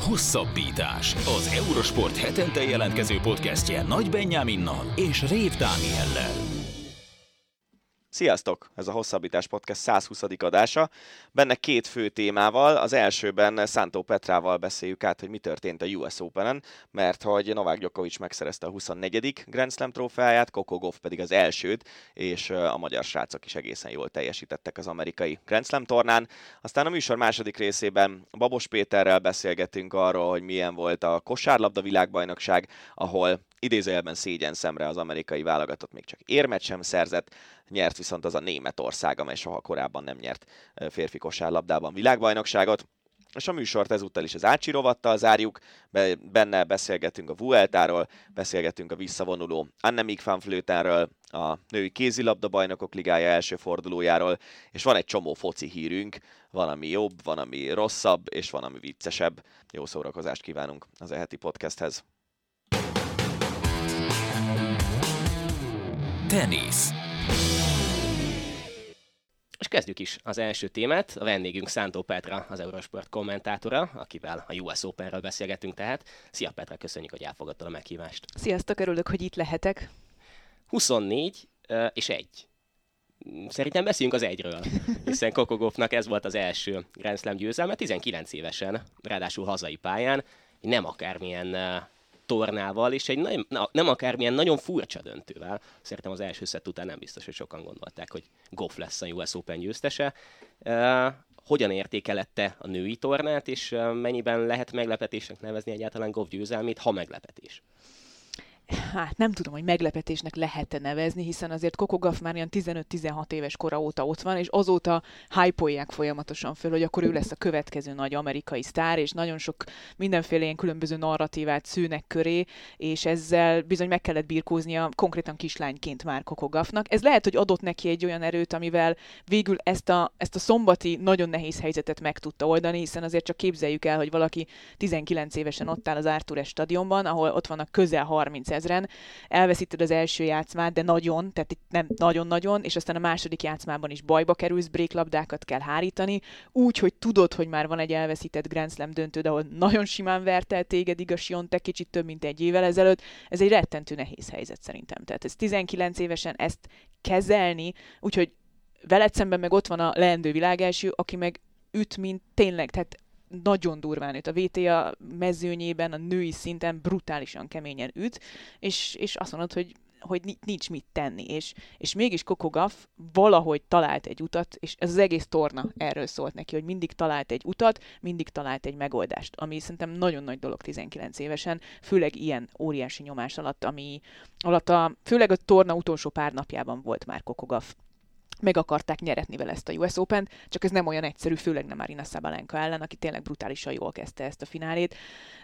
Hosszabbítás. Az Eurosport hetente jelentkező podcastje Nagy Benyáminnal és Rév Dániellel. Sziasztok! Ez a Hosszabbítás Podcast 120. adása. Benne két fő témával. Az elsőben Szántó Petrával beszéljük át, hogy mi történt a US Open-en, mert hogy Novák Djokovic megszerezte a 24. Grand Slam trófeáját, Coco Goff pedig az elsőt, és a magyar srácok is egészen jól teljesítettek az amerikai Grand Slam tornán. Aztán a műsor második részében Babos Péterrel beszélgetünk arról, hogy milyen volt a kosárlabda világbajnokság, ahol idézőjelben szégyen szemre az amerikai válogatott még csak érmet sem szerzett, nyert viszont az a Németország, amely soha korábban nem nyert férfi kosárlabdában világbajnokságot. És a műsort ezúttal is az Ácsi rovattal zárjuk, benne beszélgetünk a Vueltáról, beszélgetünk a visszavonuló Annemik van Flötenről, a női kézilabda bajnokok ligája első fordulójáról, és van egy csomó foci hírünk, van ami jobb, van ami rosszabb, és van ami viccesebb. Jó szórakozást kívánunk az eheti podcasthez. Tenisz. És kezdjük is az első témát. A vendégünk Szántó Petra, az Eurosport kommentátora, akivel a US Openről beszélgetünk tehát. Szia Petra, köszönjük, hogy elfogadtad a meghívást. Sziasztok, örülök, hogy itt lehetek. 24 és 1. Szerintem beszéljünk az egyről, hiszen Kokogofnak ez volt az első Grand Slam győzelme, 19 évesen, ráadásul hazai pályán, nem akármilyen tornával, és egy nagyon, nem akármilyen nagyon furcsa döntővel. Szerintem az első szett után nem biztos, hogy sokan gondolták, hogy Goff lesz a US Open győztese. Uh, hogyan értékelette a női tornát, és mennyiben lehet meglepetésnek nevezni egyáltalán Goff győzelmét, ha meglepetés? Hát nem tudom, hogy meglepetésnek lehet-e nevezni, hiszen azért Coco Gauff már ilyen 15-16 éves kora óta ott van, és azóta hype folyamatosan föl, hogy akkor ő lesz a következő nagy amerikai sztár, és nagyon sok mindenféle ilyen különböző narratívát szűnek köré, és ezzel bizony meg kellett birkóznia konkrétan kislányként már Coco Gauffnak. Ez lehet, hogy adott neki egy olyan erőt, amivel végül ezt a, ezt a szombati nagyon nehéz helyzetet meg tudta oldani, hiszen azért csak képzeljük el, hogy valaki 19 évesen ott áll az Artures stadionban, ahol ott vannak közel 30 ezren, elveszíted az első játszmát, de nagyon, tehát itt nem nagyon-nagyon, és aztán a második játszmában is bajba kerülsz, bréklabdákat kell hárítani, úgy, hogy tudod, hogy már van egy elveszített Grand Slam döntőd, ahol nagyon simán vert el téged igaz te kicsit több, mint egy évvel ezelőtt, ez egy rettentő nehéz helyzet szerintem. Tehát ez 19 évesen ezt kezelni, úgyhogy veled szemben meg ott van a leendő világelső, aki meg üt, mint tényleg, tehát nagyon durván üt. A VTA mezőnyében, a női szinten brutálisan keményen üt, és, és azt mondod, hogy hogy nincs mit tenni, és, és mégis Coco Gaff valahogy talált egy utat, és ez az egész torna erről szólt neki, hogy mindig talált egy utat, mindig talált egy megoldást, ami szerintem nagyon nagy dolog 19 évesen, főleg ilyen óriási nyomás alatt, ami alatt a, főleg a torna utolsó pár napjában volt már Coco Gaff meg akarták nyeretni vele ezt a US Open-t, csak ez nem olyan egyszerű, főleg nem Marina Sabalenka ellen, aki tényleg brutálisan jól kezdte ezt a finálét.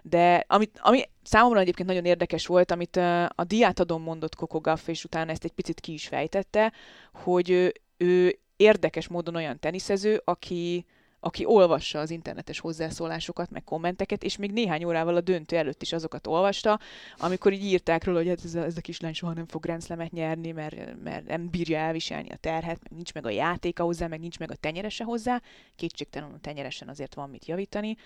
De amit, ami számomra egyébként nagyon érdekes volt, amit a diátadon mondott Coco Gaff, és utána ezt egy picit ki is fejtette, hogy ő, ő érdekes módon olyan teniszező, aki, aki olvassa az internetes hozzászólásokat, meg kommenteket, és még néhány órával a döntő előtt is azokat olvasta, amikor így írták róla, hogy hát ez a, ez a kislány soha nem fog Grand nyerni, mert, mert nem bírja elviselni a terhet, meg nincs meg a játéka hozzá, meg nincs meg a tenyerese hozzá, kétségtelenül a tenyeresen azért van mit javítani,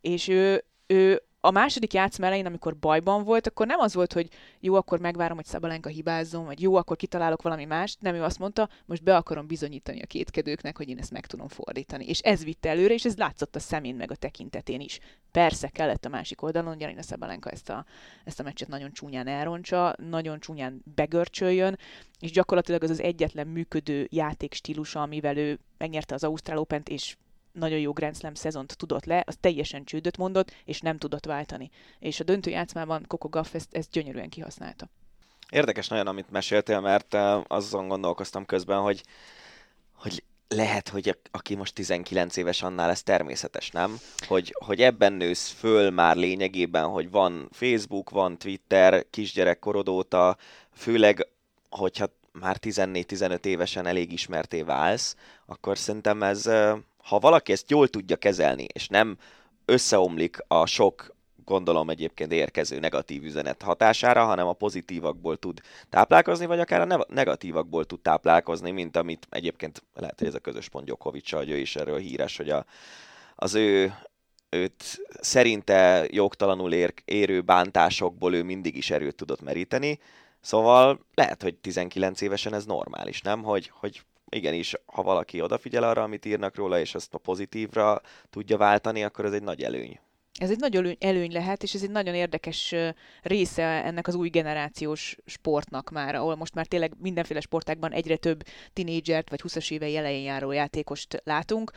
és ő, ő a második játszma elején, amikor bajban volt, akkor nem az volt, hogy jó, akkor megvárom, hogy Szabalenka hibázzon, vagy jó, akkor kitalálok valami mást, nem ő azt mondta, most be akarom bizonyítani a kétkedőknek, hogy én ezt meg tudom fordítani. És ez vitte előre, és ez látszott a szemén meg a tekintetén is. Persze kellett a másik oldalon, a Szabalenka ezt a, ezt a meccset nagyon csúnyán elroncsa, nagyon csúnyán begörcsöljön, és gyakorlatilag az az egyetlen működő játékstílusa, amivel ő megnyerte az Ausztrál open és nagyon jó Grand Slam szezont tudott le, az teljesen csődöt mondott, és nem tudott váltani. És a döntő játszmában Coco Gaff ezt, ezt gyönyörűen kihasználta. Érdekes nagyon, amit meséltél, mert azon gondolkoztam közben, hogy, hogy lehet, hogy aki most 19 éves annál ez természetes, nem? Hogy, hogy ebben nősz föl már lényegében, hogy van Facebook, van Twitter, kisgyerekkorod óta, főleg, hogyha már 14-15 évesen elég ismerté válsz, akkor szerintem ez ha valaki ezt jól tudja kezelni, és nem összeomlik a sok gondolom egyébként érkező negatív üzenet hatására, hanem a pozitívakból tud táplálkozni, vagy akár a negatívakból tud táplálkozni, mint amit egyébként lehet, hogy ez a közös pont Gyokovics, hogy ő is erről híres, hogy a, az ő őt szerinte jogtalanul ér, érő bántásokból ő mindig is erőt tudott meríteni, szóval lehet, hogy 19 évesen ez normális, nem? Hogy, hogy igenis, ha valaki odafigyel arra, amit írnak róla, és azt a pozitívra tudja váltani, akkor ez egy nagy előny. Ez egy nagy előny, előny lehet, és ez egy nagyon érdekes része ennek az új generációs sportnak már, ahol most már tényleg mindenféle sportákban egyre több tinédzsert vagy 20-as évei elején járó játékost látunk,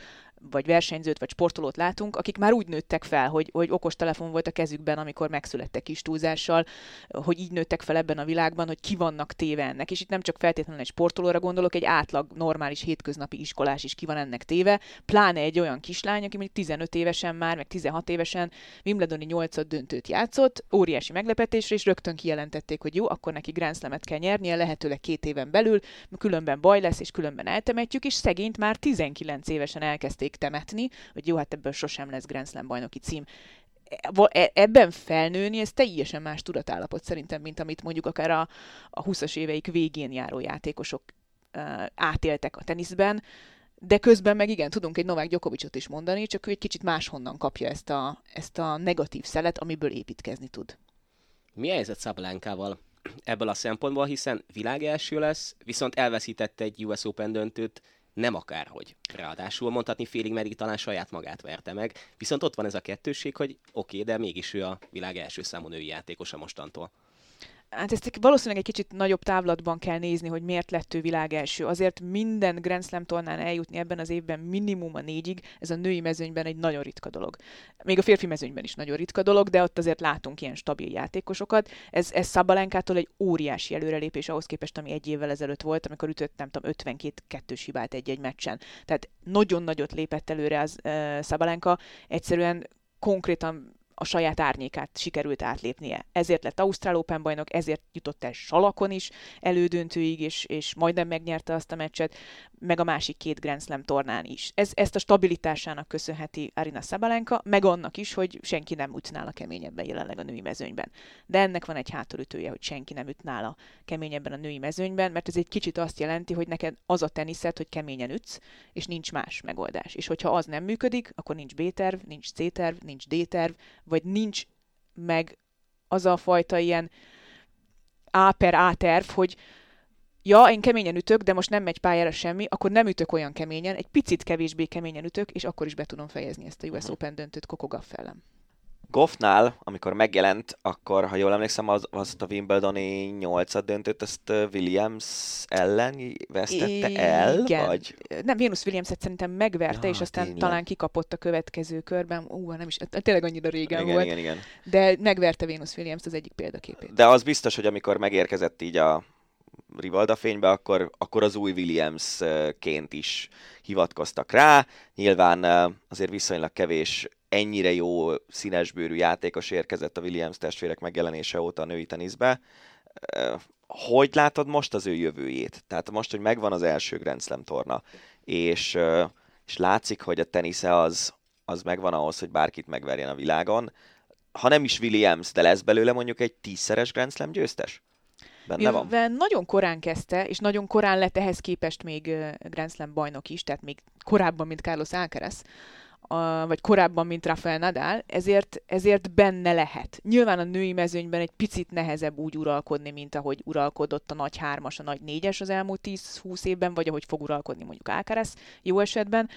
vagy versenyzőt, vagy sportolót látunk, akik már úgy nőttek fel, hogy, hogy okos telefon volt a kezükben, amikor megszülettek kis túlzással, hogy így nőttek fel ebben a világban, hogy ki vannak téve ennek. És itt nem csak feltétlenül egy sportolóra gondolok, egy átlag normális hétköznapi iskolás is ki van ennek téve, pláne egy olyan kislány, aki mondjuk 15 évesen már, meg 16 évesen Wimbledoni 8 döntőt játszott, óriási meglepetésre, és rögtön kijelentették, hogy jó, akkor neki Grand Slam-et kell nyernie, lehetőleg két éven belül, különben baj lesz, és különben eltemetjük, és szegényt már 19 évesen elkezdték elkezdték temetni, hogy jó, hát ebből sosem lesz Grand Slam bajnoki cím. E, ebben felnőni, ez teljesen más tudatállapot szerintem, mint amit mondjuk akár a, a 20-as éveik végén járó játékosok uh, átéltek a teniszben, de közben meg igen, tudunk egy Novák Gyokovicsot is mondani, csak ő egy kicsit máshonnan kapja ezt a, ezt a negatív szelet, amiből építkezni tud. Mi a helyzet Szablánkával ebből a szempontból, hiszen világ első lesz, viszont elveszítette egy US Open döntőt, nem akárhogy. Ráadásul mondhatni félig meddig talán saját magát verte meg, viszont ott van ez a kettőség, hogy oké, okay, de mégis ő a világ első számú női játékosa mostantól. Hát ezt valószínűleg egy kicsit nagyobb távlatban kell nézni, hogy miért lett ő világ első. Azért minden Grand Slam tornán eljutni ebben az évben minimum a négyig, ez a női mezőnyben egy nagyon ritka dolog. Még a férfi mezőnyben is nagyon ritka dolog, de ott azért látunk ilyen stabil játékosokat. Ez, ez Szabalenkától egy óriási előrelépés ahhoz képest, ami egy évvel ezelőtt volt, amikor ütött, nem tudom, 52 kettős hibát egy-egy meccsen. Tehát nagyon nagyot lépett előre az uh, Szabalenka. Egyszerűen konkrétan a saját árnyékát sikerült átlépnie. Ezért lett Ausztrál Open bajnok, ezért jutott el Salakon is elődöntőig, és, és majdnem megnyerte azt a meccset, meg a másik két Grand Slam tornán is. Ez, ezt a stabilitásának köszönheti Arina Szabalenka, meg annak is, hogy senki nem üt nála keményebben jelenleg a női mezőnyben. De ennek van egy hátulütője, hogy senki nem üt nála keményebben a női mezőnyben, mert ez egy kicsit azt jelenti, hogy neked az a teniszet, hogy keményen ütsz, és nincs más megoldás. És hogyha az nem működik, akkor nincs B-terv, nincs C-terv, nincs D-terv, vagy nincs meg az a fajta ilyen A per A terv, hogy ja, én keményen ütök, de most nem megy pályára semmi, akkor nem ütök olyan keményen, egy picit kevésbé keményen ütök, és akkor is be tudom fejezni ezt a US. Open döntőt Kokogaff ellen. Goffnál, amikor megjelent, akkor, ha jól emlékszem, az, az a Wimbledoni nyolcad döntőt, ezt Williams ellen vesztette el? Igen. Vagy? Nem, Venus Williams-et szerintem megverte, ja, és aztán tényleg. talán kikapott a következő körben. Ú, nem is, tényleg annyira régen igen, volt. Igen, igen. De megverte Venus Williams az egyik példaképét. De az biztos, hogy amikor megérkezett így a Rivalda fénybe, akkor, akkor az új Williams-ként is hivatkoztak rá. Nyilván azért viszonylag kevés ennyire jó színesbőrű játékos érkezett a Williams testvérek megjelenése óta a női teniszbe. Hogy látod most az ő jövőjét? Tehát most, hogy megvan az első Grand Slam torna, és, és látszik, hogy a tenisze az, az megvan ahhoz, hogy bárkit megverjen a világon, ha nem is Williams, de lesz belőle mondjuk egy tízszeres Grand Slam győztes? Benne van. Mivel nagyon korán kezdte, és nagyon korán lett ehhez képest még Grand Slam bajnok is, tehát még korábban, mint Carlos Alcaraz, vagy korábban, mint Rafael Nadal, ezért, ezért benne lehet. Nyilván a női mezőnyben egy picit nehezebb úgy uralkodni, mint ahogy uralkodott a nagy hármas, a nagy négyes az elmúlt 10-20 évben, vagy ahogy fog uralkodni mondjuk Alcaraz jó esetben.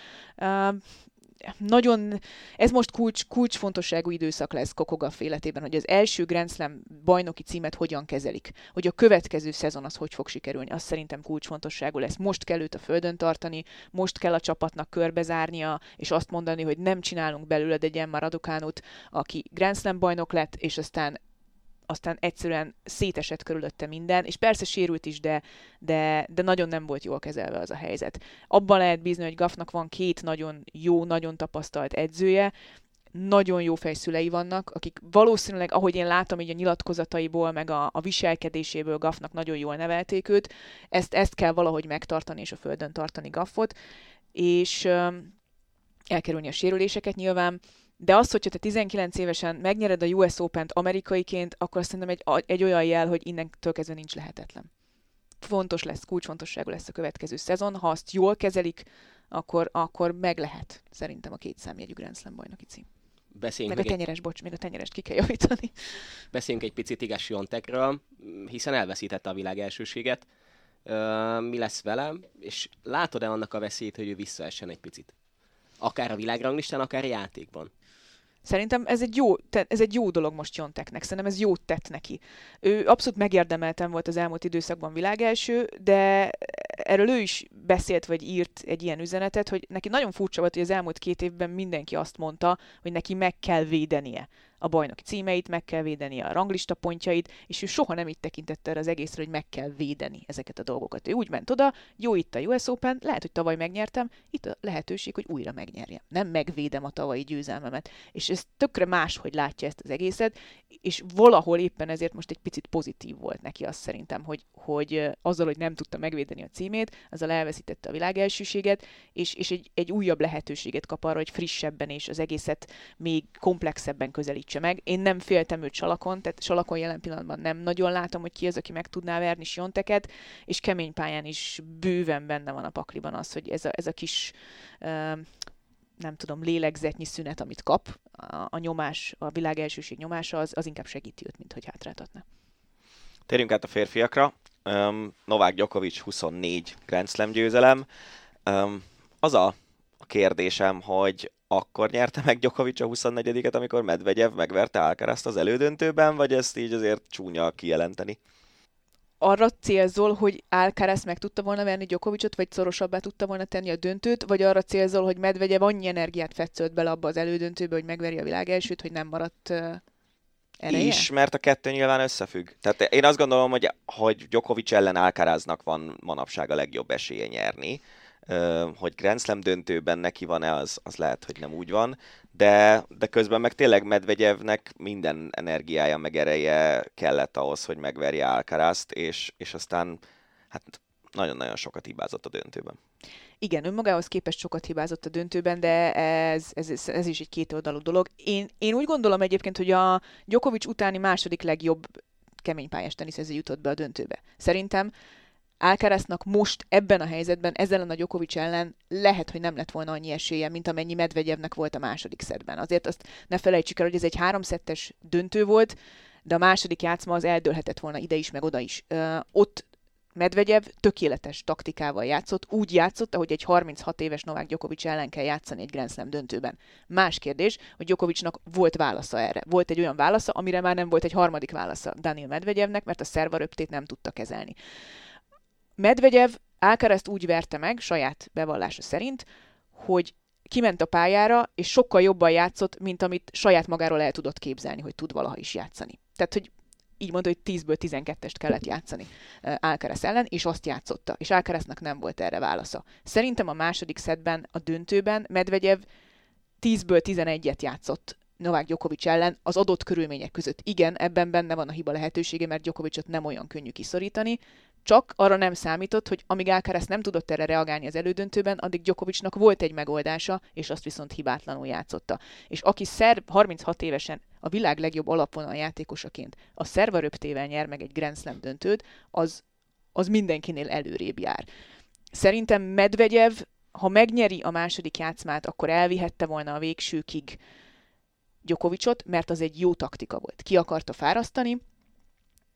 Nagyon, ez most kulcs, kulcsfontosságú időszak lesz Kokogaf életében, hogy az első Grand Slam bajnoki címet hogyan kezelik, hogy a következő szezon az hogy fog sikerülni, az szerintem kulcsfontosságú lesz. Most kell őt a földön tartani, most kell a csapatnak körbezárnia, és azt mondani, hogy nem csinálunk belőled egy Emma Raducánut, aki Grand Slam bajnok lett, és aztán aztán egyszerűen szétesett körülötte minden, és persze sérült is, de, de, de nagyon nem volt jól kezelve az a helyzet. Abban lehet bízni, hogy Gaffnak van két nagyon jó, nagyon tapasztalt edzője, nagyon jó fejszülei vannak, akik valószínűleg, ahogy én látom így a nyilatkozataiból, meg a, a viselkedéséből Gaffnak nagyon jól nevelték őt, ezt, ezt kell valahogy megtartani, és a földön tartani Gaffot, és elkerülni a sérüléseket nyilván, de az, hogyha te 19 évesen megnyered a US Open-t amerikaiként, akkor azt szerintem egy, egy olyan jel, hogy innentől kezdve nincs lehetetlen. Fontos lesz, kulcsfontosságú lesz a következő szezon. Ha azt jól kezelik, akkor, akkor meg lehet szerintem a két számjegyű Grand Slam bajnoki cím. Beszéljünk Meg a még egy, tenyeres, bocs, még a tenyerest ki kell javítani. beszéljünk egy picit Igás Jontekről, hiszen elveszítette a világ elsőséget. Ö, mi lesz velem, és látod-e annak a veszélyt, hogy ő visszaessen egy picit? Akár a világranglistán, akár játékban. Szerintem ez egy jó, ez egy jó dolog most Jonteknek, szerintem ez jót tett neki. Ő abszolút megérdemelten volt az elmúlt időszakban világelső, de erről ő is beszélt vagy írt egy ilyen üzenetet, hogy neki nagyon furcsa volt, hogy az elmúlt két évben mindenki azt mondta, hogy neki meg kell védenie a bajnoki címeit, meg kell védenie a ranglista pontjait, és ő soha nem így tekintette erre az egészre, hogy meg kell védeni ezeket a dolgokat. Ő úgy ment oda, jó itt a US Open, lehet, hogy tavaly megnyertem, itt a lehetőség, hogy újra megnyerjem. Nem megvédem a tavalyi győzelmemet. És ez tökre máshogy látja ezt az egészet, és valahol éppen ezért most egy picit pozitív volt neki azt szerintem, hogy, hogy azzal, hogy nem tudta megvédeni a címét, azzal elveszítette a világelsőséget, és, és egy, egy újabb lehetőséget kap arra, hogy frissebben és az egészet még komplexebben közelítse meg. Én nem féltem őt salakon, tehát salakon jelen pillanatban nem nagyon látom, hogy ki az, aki meg tudná verni Sionteket, és kemény pályán is bőven benne van a pakliban az, hogy ez a, ez a kis ö, nem tudom, lélegzetnyi szünet, amit kap, a, a nyomás, a világ elsőség nyomása, az, az inkább segíti őt, mint hogy hátráltatna. Térjünk át a férfiakra. Um, Novák Djokovic 24 Grand Slam győzelem. Um, az a kérdésem, hogy akkor nyerte meg Djokovic a 24-et, amikor Medvegyev megverte Alcarazt az elődöntőben, vagy ezt így azért csúnya kijelenteni? Arra célzol, hogy Alcaraz meg tudta volna verni Djokovicot, vagy szorosabbá tudta volna tenni a döntőt, vagy arra célzol, hogy Medvegyev annyi energiát fetszölt bele abba az elődöntőbe, hogy megveri a világ elsőt, hogy nem maradt uh, ereje? Is, mert a kettő nyilván összefügg. Tehát én azt gondolom, hogy, hogy Djokovic ellen Alcaraznak van manapság a legjobb esélye nyerni. Hogy Grand Slam döntőben neki van-e, az, az lehet, hogy nem úgy van, de, de közben meg tényleg Medvegyevnek minden energiája meg ereje kellett ahhoz, hogy megverje Alcarazt, és, és aztán hát nagyon-nagyon sokat hibázott a döntőben. Igen, önmagához képest sokat hibázott a döntőben, de ez, ez, ez, is egy kétoldalú dolog. Én, én úgy gondolom egyébként, hogy a Djokovic utáni második legjobb keménypályás teniszező jutott be a döntőbe. Szerintem Alcaraznak most ebben a helyzetben, ezzel a Djokovic ellen lehet, hogy nem lett volna annyi esélye, mint amennyi Medvegyevnek volt a második szedben. Azért azt ne felejtsük el, hogy ez egy háromszettes döntő volt, de a második játszma az eldőlhetett volna ide is, meg oda is. Ö, ott Medvegyev tökéletes taktikával játszott, úgy játszott, ahogy egy 36 éves Novák Djokovic ellen kell játszani egy Grand Slam döntőben. Más kérdés, hogy Djokovicnak volt válasza erre. Volt egy olyan válasza, amire már nem volt egy harmadik válasza Daniel Medvegyevnek, mert a szervaröptét nem tudta kezelni. Medvegyev Alcarazt úgy verte meg, saját bevallása szerint, hogy kiment a pályára, és sokkal jobban játszott, mint amit saját magáról el tudott képzelni, hogy tud valaha is játszani. Tehát, hogy így mondta, hogy 10-ből 12-est kellett játszani Alcaraz ellen, és azt játszotta. És Alcaraznak nem volt erre válasza. Szerintem a második szedben, a döntőben Medvegyev 10-ből 11-et játszott Novák Djokovic ellen az adott körülmények között. Igen, ebben benne van a hiba lehetősége, mert Djokovicot nem olyan könnyű kiszorítani, csak arra nem számított, hogy amíg Alcaraz nem tudott erre reagálni az elődöntőben, addig Djokovicnak volt egy megoldása, és azt viszont hibátlanul játszotta. És aki szerb 36 évesen a világ legjobb alapvonal játékosaként a szervaröptével nyer meg egy Grand Slam döntőt, az, az mindenkinél előrébb jár. Szerintem Medvegyev, ha megnyeri a második játszmát, akkor elvihette volna a végsőkig Djokovicot, mert az egy jó taktika volt. Ki akarta fárasztani,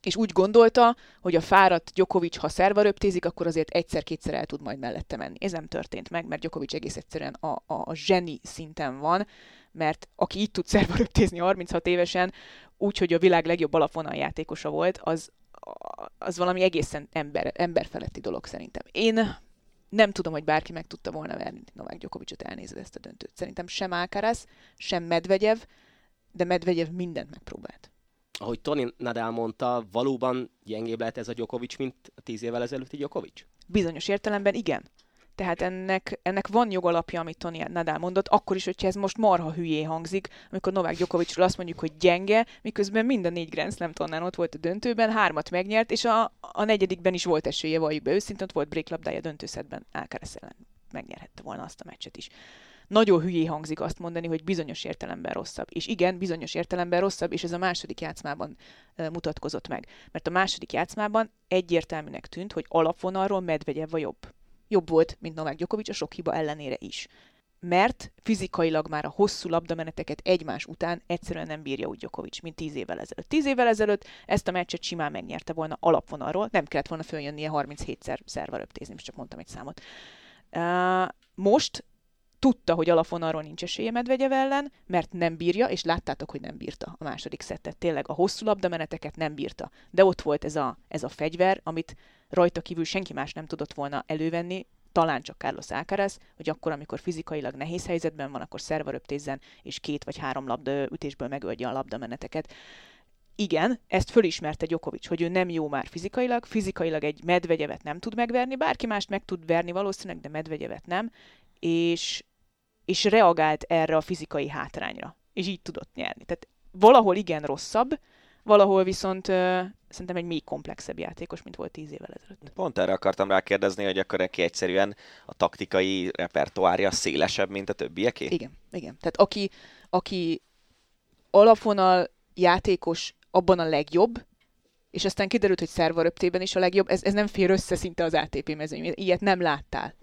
és úgy gondolta, hogy a fáradt Djokovic, ha szerva röptézik, akkor azért egyszer-kétszer el tud majd mellette menni. Ez nem történt meg, mert Djokovic egész egyszerűen a, a, a zseni szinten van, mert aki így tud szerva röptézni 36 évesen, úgy, hogy a világ legjobb alapvonal játékosa volt, az, az valami egészen ember, emberfeletti dolog szerintem. Én nem tudom, hogy bárki meg tudta volna verni Novák Djokovicot elnézve ezt a döntőt. Szerintem sem Alcaraz, sem Medvegyev, de Medvegyev mindent megpróbált. Ahogy Tony Nadal mondta, valóban gyengébb lehet ez a Djokovic, mint tíz évvel ezelőtti Djokovic? Bizonyos értelemben igen. Tehát ennek, ennek van jogalapja, amit Tony Nadal mondott, akkor is, hogyha ez most marha hülyé hangzik, amikor Novák Djokovicról azt mondjuk, hogy gyenge, miközben mind a négy Grand Slam tornán ott volt a döntőben, hármat megnyert, és a, a negyedikben is volt esélye, valljuk be őszintén, ott volt breaklabdája döntőszedben, Alcaraz ellen megnyerhette volna azt a meccset is. Nagyon hülyé hangzik azt mondani, hogy bizonyos értelemben rosszabb. És igen, bizonyos értelemben rosszabb, és ez a második játszmában mutatkozott meg. Mert a második játszmában egyértelműnek tűnt, hogy alapvonalról Medvegyev a jobb jobb volt, mint Novák Djokovic, a sok hiba ellenére is. mert fizikailag már a hosszú labdameneteket egymás után egyszerűen nem bírja úgy Djokovic, mint tíz évvel ezelőtt. Tíz évvel ezelőtt ezt a meccset simán megnyerte volna alapvonalról, nem kellett volna följönnie 37-szer szervaröptézni, most csak mondtam egy számot. Uh, most tudta, hogy alapvonalról nincs esélye Medvegyev ellen, mert nem bírja, és láttátok, hogy nem bírta a második szettet. Tényleg a hosszú labdameneteket nem bírta. De ott volt ez a, ez a fegyver, amit rajta kívül senki más nem tudott volna elővenni, talán csak Carlos Alcaraz, hogy akkor, amikor fizikailag nehéz helyzetben van, akkor szervaröptézzen, és két vagy három labda ütésből megöldje a labdameneteket. Igen, ezt fölismerte Djokovic, hogy ő nem jó már fizikailag, fizikailag egy medvegyevet nem tud megverni, bárki mást meg tud verni valószínűleg, de medvegyevet nem, és, és reagált erre a fizikai hátrányra, és így tudott nyerni. Tehát valahol igen rosszabb, valahol viszont uh, szerintem egy még komplexebb játékos, mint volt tíz évvel ezelőtt. Pont erre akartam rákérdezni, hogy akkor neki egyszerűen a taktikai repertoárja szélesebb, mint a többieké? Igen, igen. Tehát aki, aki alapvonal játékos abban a legjobb, és aztán kiderült, hogy szervaröptében is a legjobb, ez, ez nem fér össze szinte az ATP mezőny. Ilyet nem láttál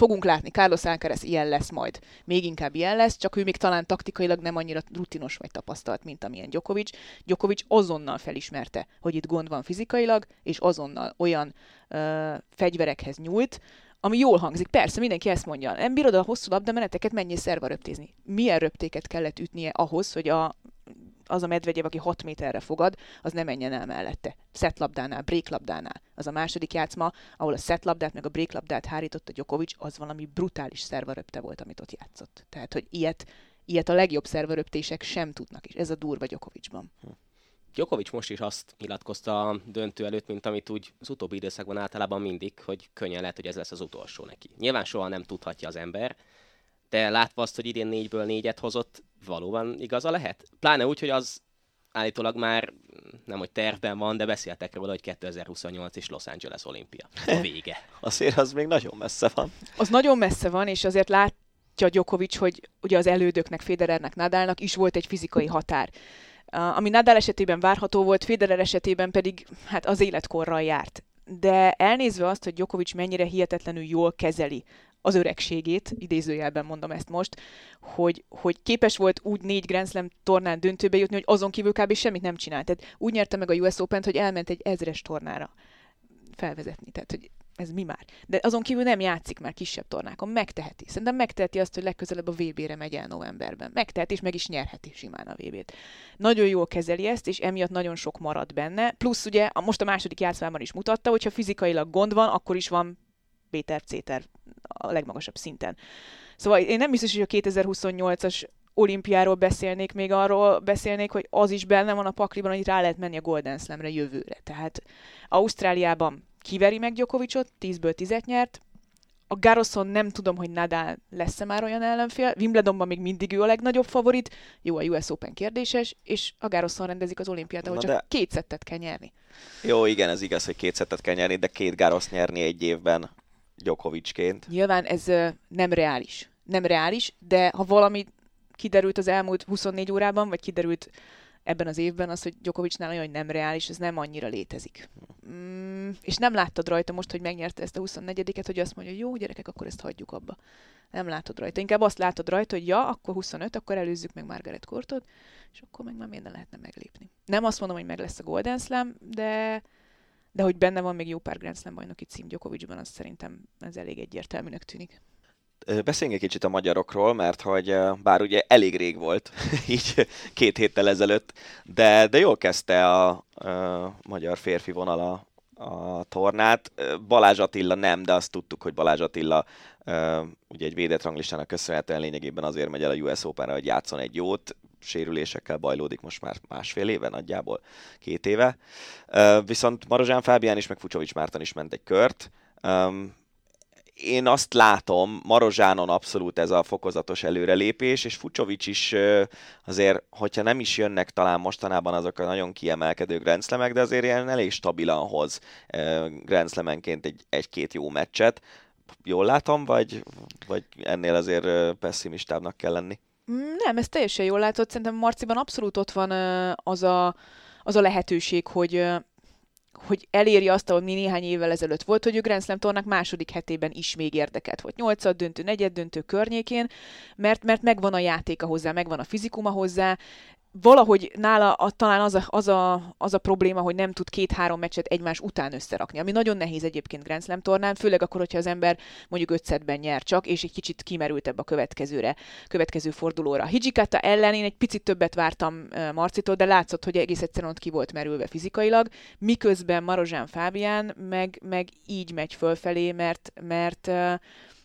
fogunk látni, Carlos Alcaraz ilyen lesz majd. Még inkább ilyen lesz, csak ő még talán taktikailag nem annyira rutinos vagy tapasztalt, mint amilyen Djokovic. Djokovic azonnal felismerte, hogy itt gond van fizikailag, és azonnal olyan ö, fegyverekhez nyúlt, ami jól hangzik. Persze, mindenki ezt mondja. Nem bírod a hosszú labdameneteket, mennyi szerva röptézni. Milyen röptéket kellett ütnie ahhoz, hogy a az a medvegyev, aki 6 méterre fogad, az nem menjen el mellette. Szetlabdánál, bréklabdánál. Az a második játszma, ahol a szetlabdát meg a bréklabdát hárította Djokovic, az valami brutális szervaröpte volt, amit ott játszott. Tehát, hogy ilyet, ilyet a legjobb szervaröptések sem tudnak, és ez a durva Djokovicban. Djokovic most is azt nyilatkozta a döntő előtt, mint amit úgy az utóbbi időszakban általában mindig, hogy könnyen lehet, hogy ez lesz az utolsó neki. Nyilván soha nem tudhatja az ember, de látva azt, hogy idén négyből négyet hozott, valóban igaza lehet? Pláne úgy, hogy az állítólag már nem, hogy tervben van, de beszéltek róla, hogy 2028 és Los Angeles olimpia. A vége. azért az még nagyon messze van. Az nagyon messze van, és azért látja Djokovic, hogy ugye az elődöknek, Federernek, Nadalnak is volt egy fizikai határ. Ami Nadal esetében várható volt, Federer esetében pedig hát az életkorral járt. De elnézve azt, hogy Djokovic mennyire hihetetlenül jól kezeli az öregségét, idézőjelben mondom ezt most, hogy, hogy képes volt úgy négy Grand Slam tornán döntőbe jutni, hogy azon kívül kb. semmit nem csinált. Tehát úgy nyerte meg a US Open-t, hogy elment egy ezres tornára felvezetni. Tehát, hogy ez mi már. De azon kívül nem játszik már kisebb tornákon, megteheti. Szerintem megteheti azt, hogy legközelebb a VB-re megy el novemberben. Megteheti, és meg is nyerheti simán a VB-t. Nagyon jól kezeli ezt, és emiatt nagyon sok marad benne. Plusz ugye most a második játszmában is mutatta, hogyha fizikailag gond van, akkor is van B-terv, C-terv a legmagasabb szinten. Szóval én nem biztos, hogy a 2028-as olimpiáról beszélnék, még arról beszélnék, hogy az is benne van a pakliban, hogy rá lehet menni a Golden Slamre jövőre. Tehát Ausztráliában kiveri meg Djokovicot, 10-ből 10 nyert, a Garoson nem tudom, hogy Nadal lesz-e már olyan ellenfél, Wimbledonban még mindig ő a legnagyobb favorit, jó a US Open kérdéses, és a Garoson rendezik az olimpiát, ahol Na csak de... két szettet kell nyerni. Jó, igen, ez igaz, hogy két szettet kell nyerni, de két Garosz nyerni egy évben Djokovicként. Nyilván ez nem reális. Nem reális, de ha valami kiderült az elmúlt 24 órában, vagy kiderült ebben az évben az, hogy Djokovicnál olyan, nem reális, ez nem annyira létezik. Mm, és nem láttad rajta most, hogy megnyerte ezt a 24-et, hogy azt mondja, hogy jó, gyerekek, akkor ezt hagyjuk abba. Nem látod rajta. Inkább azt látod rajta, hogy ja, akkor 25, akkor előzzük meg Margaret Courtot, és akkor meg már minden lehetne meglépni. Nem azt mondom, hogy meg lesz a Golden Slam, de de hogy benne van még jó pár Grand Slam bajnoki cím Djokovicban, az szerintem ez elég egyértelműnek tűnik. Beszéljünk egy kicsit a magyarokról, mert hogy bár ugye elég rég volt, így két héttel ezelőtt, de, de jól kezdte a, a magyar férfi vonala a tornát. Balázs Attila nem, de azt tudtuk, hogy Balázs Attila ugye egy védett ranglistának köszönhetően lényegében azért megy el a US Open-re, hogy játszon egy jót sérülésekkel bajlódik most már másfél éve, nagyjából két éve. Viszont Marozsán Fábián is, meg Fucsovics Márton is ment egy kört. Én azt látom, Marozsánon abszolút ez a fokozatos előrelépés, és Fucsovics is azért, hogyha nem is jönnek talán mostanában azok a nagyon kiemelkedő grenzlemek, de azért ilyen elég stabilan hoz grenzlemenként egy, egy-két jó meccset. Jól látom, vagy, vagy ennél azért pessimistábbnak kell lenni? Nem, ez teljesen jól látod. Szerintem Marciban abszolút ott van az a, az a lehetőség, hogy hogy eléri azt, ami néhány évvel ezelőtt volt, hogy ő Grand Slam tornák második hetében is még érdekelt volt. Nyolcad döntő, negyed döntő környékén, mert, mert megvan a játéka hozzá, megvan a fizikuma hozzá, valahogy nála a, talán az a, az, a, az a probléma, hogy nem tud két-három meccset egymás után összerakni, ami nagyon nehéz egyébként Grand Slam tornán, főleg akkor, hogyha az ember mondjuk ötszedben nyer csak, és egy kicsit kimerültebb a következőre, következő fordulóra. Hijikata ellen én egy picit többet vártam Marcitól, de látszott, hogy egész egyszerűen ott ki volt merülve fizikailag, miközben Marozsán Fábián meg, meg így megy fölfelé, mert, mert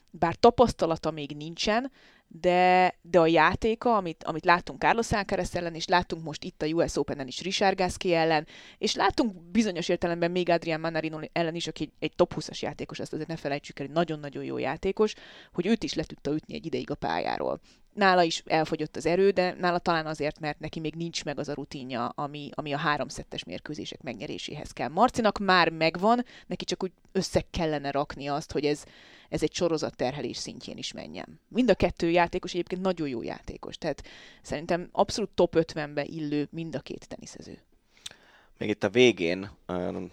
bár tapasztalata még nincsen, de, de a játéka, amit, amit láttunk Carlos Alcaraz ellen, és láttunk most itt a US Open-en is Richard Gasquet ellen, és láttunk bizonyos értelemben még Adrian Manarino ellen is, aki egy, egy top 20-as játékos, ezt azért ne felejtsük el, egy nagyon-nagyon jó játékos, hogy őt is le tudta ütni egy ideig a pályáról nála is elfogyott az erő, de nála talán azért, mert neki még nincs meg az a rutinja, ami, ami a háromszettes mérkőzések megnyeréséhez kell. Marcinak már megvan, neki csak úgy össze kellene rakni azt, hogy ez, ez egy sorozat terhelés szintjén is menjen. Mind a kettő játékos egyébként nagyon jó játékos, tehát szerintem abszolút top 50-be illő mind a két teniszező. Még itt a végén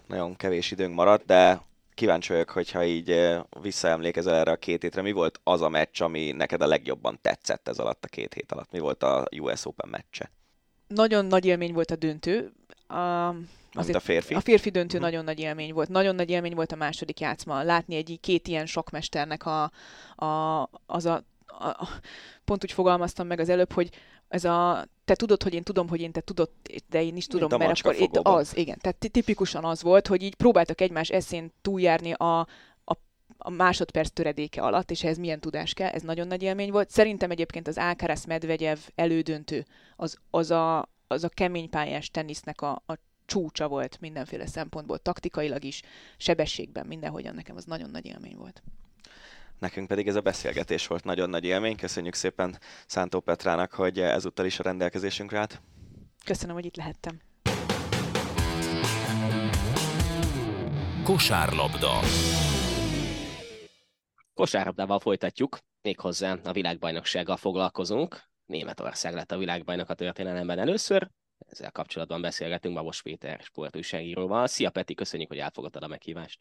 nagyon kevés időnk maradt, de kíváncsi vagyok, hogyha így visszaemlékezel erre a két hétre, mi volt az a meccs, ami neked a legjobban tetszett ez alatt a két hét alatt? Mi volt a US Open meccse? Nagyon nagy élmény volt a döntő. A, azért a férfi? A férfi döntő uh-huh. nagyon nagy élmény volt. Nagyon nagy élmény volt a második játszma. Látni egy két ilyen sokmesternek a, a, az a, a, a, pont úgy fogalmaztam meg az előbb, hogy ez a te tudod, hogy én tudom, hogy én te tudod, de én is tudom, Mint mert akkor itt az, igen. Tehát tipikusan az volt, hogy így próbáltak egymás eszén túljárni a, a, másodperc töredéke alatt, és ehhez milyen tudás kell, ez nagyon nagy élmény volt. Szerintem egyébként az Alcaraz Medvegyev elődöntő, az, az, a, az a kemény pályás tenisznek a, a csúcsa volt mindenféle szempontból, taktikailag is, sebességben, mindenhogyan nekem az nagyon nagy élmény volt. Nekünk pedig ez a beszélgetés volt nagyon nagy élmény. Köszönjük szépen Szántó Petrának, hogy ezúttal is a rendelkezésünkre állt. Köszönöm, hogy itt lehettem. Kosárlabda. Kosárlabdával folytatjuk, méghozzá a világbajnoksággal foglalkozunk. Németország lett a világbajnok a történelemben először. Ezzel kapcsolatban beszélgetünk Babos Péter sportújságíróval. Szia Peti, köszönjük, hogy elfogadtad a meghívást.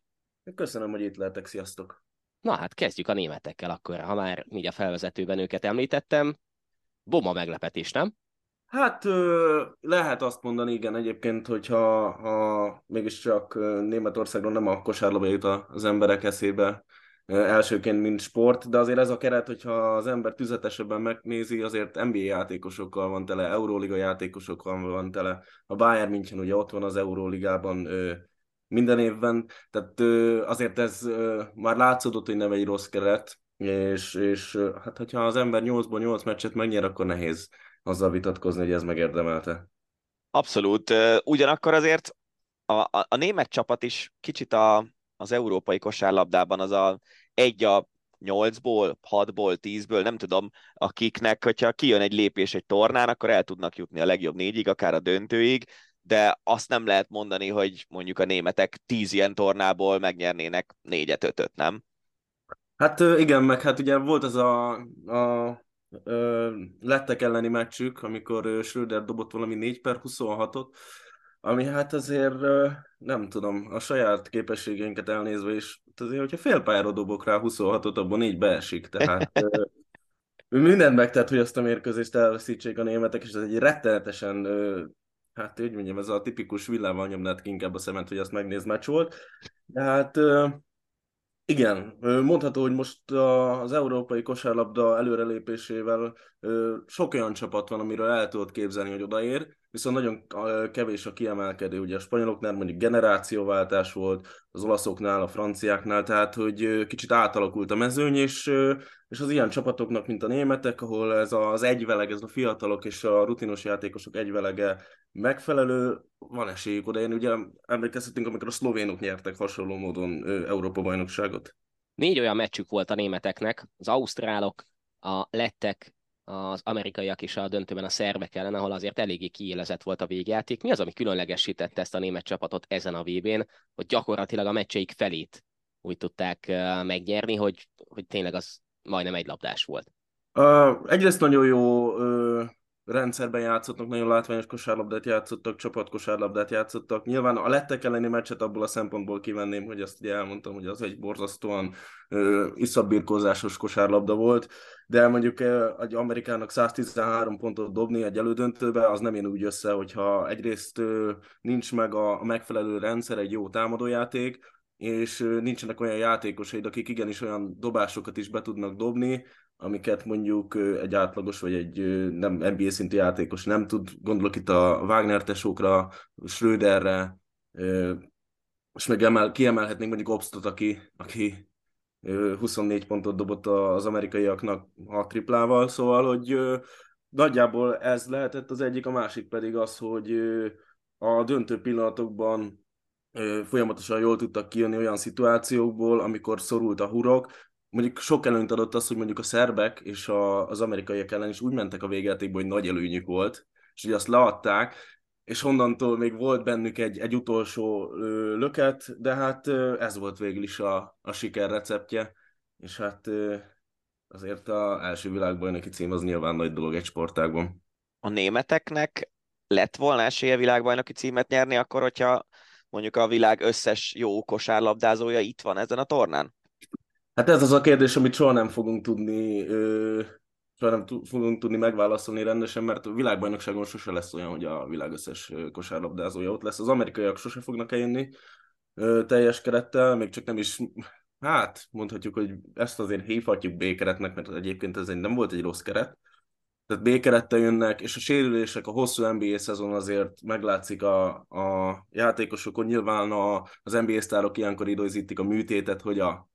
Köszönöm, hogy itt lehetek, sziasztok! Na hát kezdjük a németekkel akkor, ha már így a felvezetőben őket említettem. Boma meglepetés, nem? Hát lehet azt mondani, igen, egyébként, hogyha ha mégiscsak Németországról nem a kosárlabda jut az emberek eszébe elsőként, mint sport, de azért ez a keret, hogyha az ember tüzetesebben megnézi, azért NBA játékosokkal van tele, Euróliga játékosokkal van tele. A Bayern München ugye ott van az Euróligában, minden évben, tehát azért ez már látszódott, hogy nem egy rossz keret, és, és hát hogyha az ember 8-ból 8 meccset megnyer, akkor nehéz azzal vitatkozni, hogy ez megérdemelte. Abszolút. Ugyanakkor azért a, a, a német csapat is kicsit a, az európai kosárlabdában az a egy a 8-ból, 6-ból, 10-ből, nem tudom, akiknek, hogyha kijön egy lépés egy tornán, akkor el tudnak jutni a legjobb négyig, akár a döntőig, de azt nem lehet mondani, hogy mondjuk a németek tíz ilyen tornából megnyernének négyet, ötöt, nem? Hát igen, meg hát ugye volt az a, a, a lettek elleni meccsük, amikor Schröder dobott valami 4 per 26-ot, ami hát azért nem tudom, a saját képességeinket elnézve is, azért, hogyha félpályára dobok rá 26-ot, abban négy beesik, tehát mindent megtett, hogy azt a mérkőzést elveszítsék a németek, és ez egy rettenetesen hát úgy mondjam, ez a tipikus villával nyomnát ki inkább a szemet, hogy azt megnéz meccs volt. De hát igen, mondható, hogy most az európai kosárlabda előrelépésével sok olyan csapat van, amiről el tudod képzelni, hogy odaér, viszont nagyon kevés a kiemelkedő. Ugye a spanyoloknál mondjuk generációváltás volt, az olaszoknál, a franciáknál, tehát hogy kicsit átalakult a mezőny, és, és az ilyen csapatoknak, mint a németek, ahol ez az egyveleg, ez a fiatalok és a rutinos játékosok egyvelege megfelelő, van esélyük oda. Én ugye emlékezhetünk, amikor a szlovénok nyertek hasonló módon Európa-bajnokságot. Négy olyan meccsük volt a németeknek, az ausztrálok, a lettek, az amerikaiak is a döntőben a szerbek ellen, ahol azért eléggé kiélezett volt a végjáték. Mi az, ami különlegesítette ezt a német csapatot ezen a VB-n, hogy gyakorlatilag a meccseik felét úgy tudták megnyerni, hogy, hogy tényleg az majdnem egy labdás volt? Uh, egyrészt nagyon jó uh, rendszerben játszottak, nagyon látványos kosárlabdát játszottak, csapatkosárlabdát játszottak. Nyilván a lettek elleni meccset abból a szempontból kivenném, hogy azt ugye elmondtam, hogy az egy borzasztóan iszabbirkózásos kosárlabda volt, de mondjuk egy Amerikának 113 pontot dobni egy elődöntőbe, az nem én úgy össze, hogyha egyrészt nincs meg a megfelelő rendszer, egy jó támadójáték, és nincsenek olyan játékosaid, akik igenis olyan dobásokat is be tudnak dobni, amiket mondjuk egy átlagos vagy egy nem NBA szintű játékos nem tud. Gondolok itt a Wagner tesókra, Schröderre, és meg emel, kiemelhetnénk mondjuk Obstot, aki, aki 24 pontot dobott az amerikaiaknak a triplával, szóval, hogy nagyjából ez lehetett az egyik, a másik pedig az, hogy a döntő pillanatokban folyamatosan jól tudtak kijönni olyan szituációkból, amikor szorult a hurok, mondjuk sok előnyt adott az, hogy mondjuk a szerbek és a, az amerikaiak ellen is úgy mentek a végjátékba, hogy nagy előnyük volt, és hogy azt leadták, és onnantól még volt bennük egy, egy utolsó ö, löket, de hát ö, ez volt végül is a, a siker receptje, és hát ö, azért az első világbajnoki cím az nyilván nagy dolog egy sportágban. A németeknek lett volna esélye világbajnoki címet nyerni, akkor, hogyha mondjuk a világ összes jó kosárlabdázója itt van ezen a tornán? Hát ez az a kérdés, amit soha nem fogunk tudni, ö, soha nem fogunk tudni megválaszolni rendesen, mert a világbajnokságon sose lesz olyan, hogy a világ összes kosárlabdázója ott lesz. Az amerikaiak sose fognak eljönni teljes kerettel, még csak nem is, hát mondhatjuk, hogy ezt azért hívhatjuk B-keretnek, mert egyébként ez nem volt egy rossz keret, tehát B-kerettel jönnek, és a sérülések, a hosszú NBA szezon azért meglátszik a, a játékosokon. Nyilván a, az NBA sztárok ilyenkor időzítik a műtétet, hogy a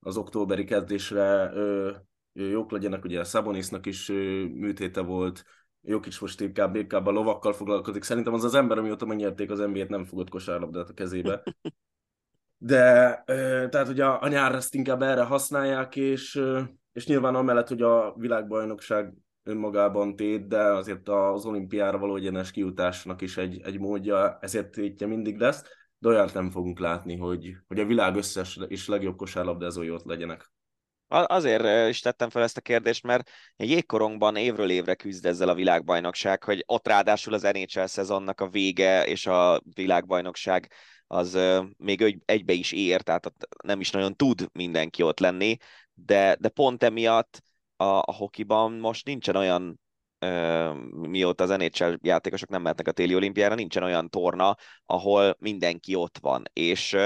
az októberi kezdésre ö, jók legyenek, ugye a Szabonisnak is ö, műtéte volt, Jokic most inkább, a lovakkal foglalkozik. Szerintem az az ember, amióta megnyerték az NBA-t, nem fogott kosárlabdát a kezébe. De ö, tehát ugye a, a nyár ezt inkább erre használják, és, ö, és nyilván amellett, hogy a világbajnokság önmagában tét, de azért az olimpiára való egyenes kijutásnak is egy, egy módja, ezért tétje mindig lesz de olyat nem fogunk látni, hogy, hogy a világ összes és legjobb kosárlabdázói ott legyenek. Azért is tettem fel ezt a kérdést, mert jégkorongban évről évre küzd ezzel a világbajnokság, hogy ott ráadásul az NHL szezonnak a vége és a világbajnokság az még egybe is ér, tehát nem is nagyon tud mindenki ott lenni, de, de pont emiatt a, a hokiban most nincsen olyan mióta az NHL játékosok nem mehetnek a téli olimpiára, nincsen olyan torna, ahol mindenki ott van. És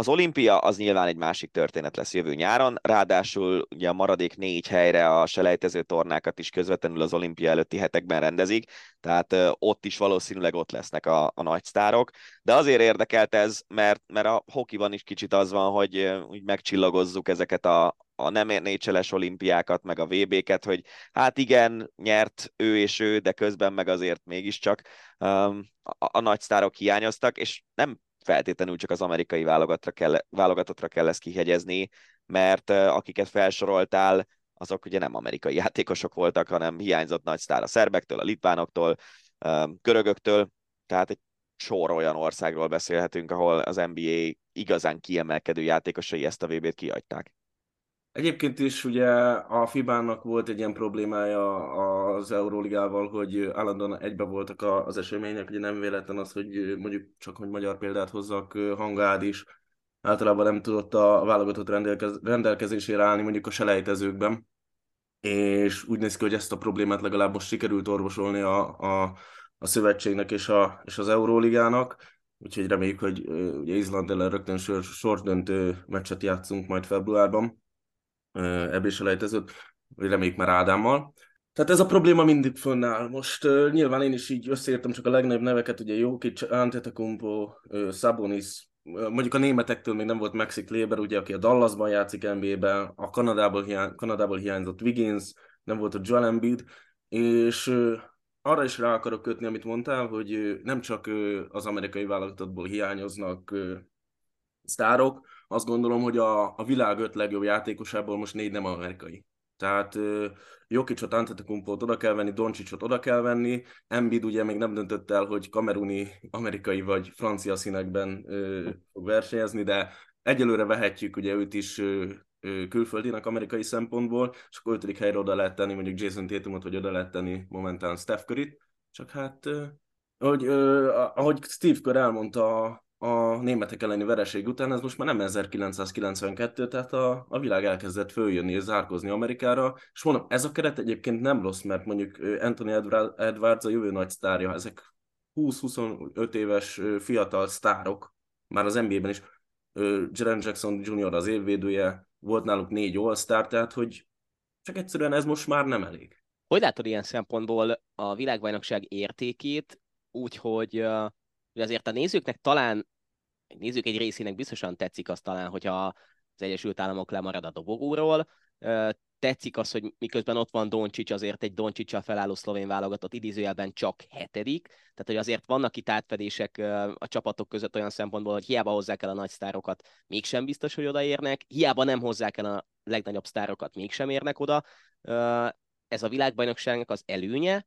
az olimpia az nyilván egy másik történet lesz jövő nyáron, ráadásul ugye a maradék négy helyre a selejtező tornákat is közvetlenül az olimpia előtti hetekben rendezik, tehát ott is valószínűleg ott lesznek a, a nagy sztárok, de azért érdekelt ez, mert, mert a hokiban is kicsit az van, hogy úgy megcsillagozzuk ezeket a, a nem négyseles olimpiákat, meg a VB-ket, hogy hát igen, nyert ő és ő, de közben meg azért mégiscsak um, a, a nagy sztárok hiányoztak, és nem feltétlenül csak az amerikai válogatottra kell, válogatottra kell ezt kihegyezni, mert uh, akiket felsoroltál, azok ugye nem amerikai játékosok voltak, hanem hiányzott nagy sztár a szerbektől, a litvánoktól, um, görögöktől, tehát egy sor olyan országról beszélhetünk, ahol az NBA igazán kiemelkedő játékosai ezt a VB-t kiadták. Egyébként is ugye a FIBA-nak volt egy ilyen problémája az Euróligával, hogy állandóan egybe voltak az események, ugye nem véletlen az, hogy mondjuk csak hogy magyar példát hozzak, Hangád is általában nem tudott a válogatott rendelkez, rendelkezésére állni mondjuk a selejtezőkben, és úgy néz ki, hogy ezt a problémát legalább most sikerült orvosolni a, a, a szövetségnek és, a, és az Euróligának, úgyhogy reméljük, hogy ugye Izland ellen rögtön sor, sordöntő meccset játszunk majd februárban is elejtezőt, reméljük már Ádámmal. Tehát ez a probléma mindig fönnáll. Most uh, nyilván én is így összeértem csak a legnagyobb neveket, ugye Jokic, Antetokounmpo, uh, Sabonis, uh, mondjuk a németektől még nem volt Maxi Kleber, ugye, aki a Dallasban játszik NBA-ben, a Kanadából, hiány, Kanadából hiányzott Wiggins, nem volt a Joel Embiid, és uh, arra is rá akarok kötni, amit mondtál, hogy uh, nem csak uh, az amerikai válogatottból hiányoznak uh, sztárok, azt gondolom, hogy a, a világ öt legjobb játékosából most négy nem amerikai. Tehát Jokicot, Antetokounmpót oda kell venni, Doncsicsot oda kell venni, Embiid ugye még nem döntött el, hogy kameruni, amerikai vagy francia színekben uh, fog versenyezni, de egyelőre vehetjük ugye őt is uh, külföldinek amerikai szempontból, és akkor ötödik helyre oda lehet tenni mondjuk Jason Tatumot, vagy oda lehet tenni momentán Steph curry csak hát, ahogy, ahogy Steve Kerr elmondta a németek elleni vereség után, ez most már nem 1992, tehát a, a világ elkezdett följönni és zárkozni Amerikára, és mondom, ez a keret egyébként nem rossz, mert mondjuk Anthony Edwards a jövő nagy sztárja, ezek 20-25 éves fiatal sztárok, már az NBA-ben is, Jaren Jackson Jr. az évvédője, volt náluk négy all tehát hogy csak egyszerűen ez most már nem elég. Hogy látod ilyen szempontból a világbajnokság értékét, úgyhogy azért a nézőknek talán, a nézők egy részének biztosan tetszik az talán, hogyha az Egyesült Államok lemarad a dobogóról, tetszik az, hogy miközben ott van Doncsics, azért egy Doncsicsal felálló szlovén válogatott idézőjelben csak hetedik, tehát hogy azért vannak itt átfedések a csapatok között olyan szempontból, hogy hiába hozzák el a nagy sztárokat, mégsem biztos, hogy odaérnek, hiába nem hozzák el a legnagyobb sztárokat, mégsem érnek oda. Ez a világbajnokságnak az előnye,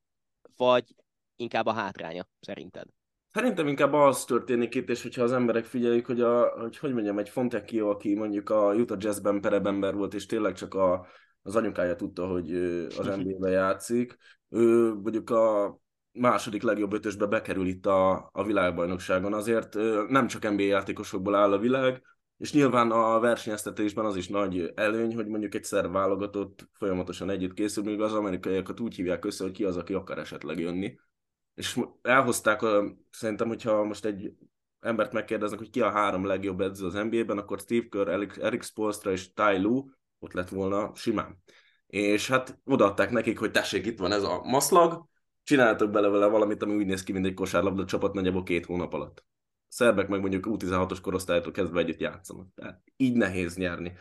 vagy inkább a hátránya, szerinted? Szerintem inkább az történik itt, és hogyha az emberek figyelik, hogy, a, hogy, hogy mondjam, egy Fontecchio, aki mondjuk a Utah Jazzben perebember volt, és tényleg csak a, az anyukája tudta, hogy az NBA-be játszik. Ő mondjuk a második legjobb ötösbe bekerül itt a, a világbajnokságon. Azért nem csak NBA játékosokból áll a világ, és nyilván a versenyeztetésben az is nagy előny, hogy mondjuk egy szerv válogatott folyamatosan együtt készül, míg az amerikaiakat úgy hívják össze, hogy ki az, aki akar esetleg jönni. És elhozták, a, szerintem, hogyha most egy embert megkérdeznek, hogy ki a három legjobb edző az NBA-ben, akkor Steve Kerr, Eric Spolstra és Ty Lue ott lett volna simán. És hát odaadták nekik, hogy tessék, itt van ez a maszlag, csináltok bele vele valamit, ami úgy néz ki, mint egy kosárlabda csapat nagyjából két hónap alatt. A szerbek meg mondjuk U16-os korosztálytól kezdve együtt játszanak. Tehát így nehéz nyerni.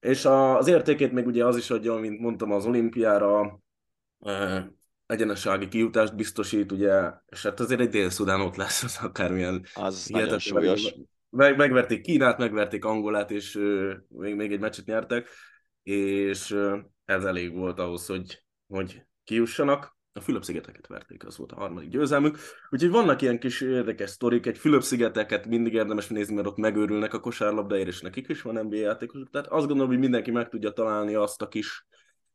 És az értékét még ugye az is adja, mint mondtam, az olimpiára egyenesági kijutást biztosít, ugye, és hát azért egy dél-szudán ott lesz, az akármilyen az nagyon súlyos meg, megverték Kínát, megverték Angolát, és uh, még, még egy meccset nyertek, és uh, ez elég volt ahhoz, hogy, hogy kijussanak. A Fülöp-szigeteket verték, az volt a harmadik győzelmük. Úgyhogy vannak ilyen kis érdekes sztorik, egy Fülöp-szigeteket mindig érdemes nézni, mert ott megőrülnek a kosárlabdaért, és nekik is van NBA játékosok. Tehát azt gondolom, hogy mindenki meg tudja találni azt a kis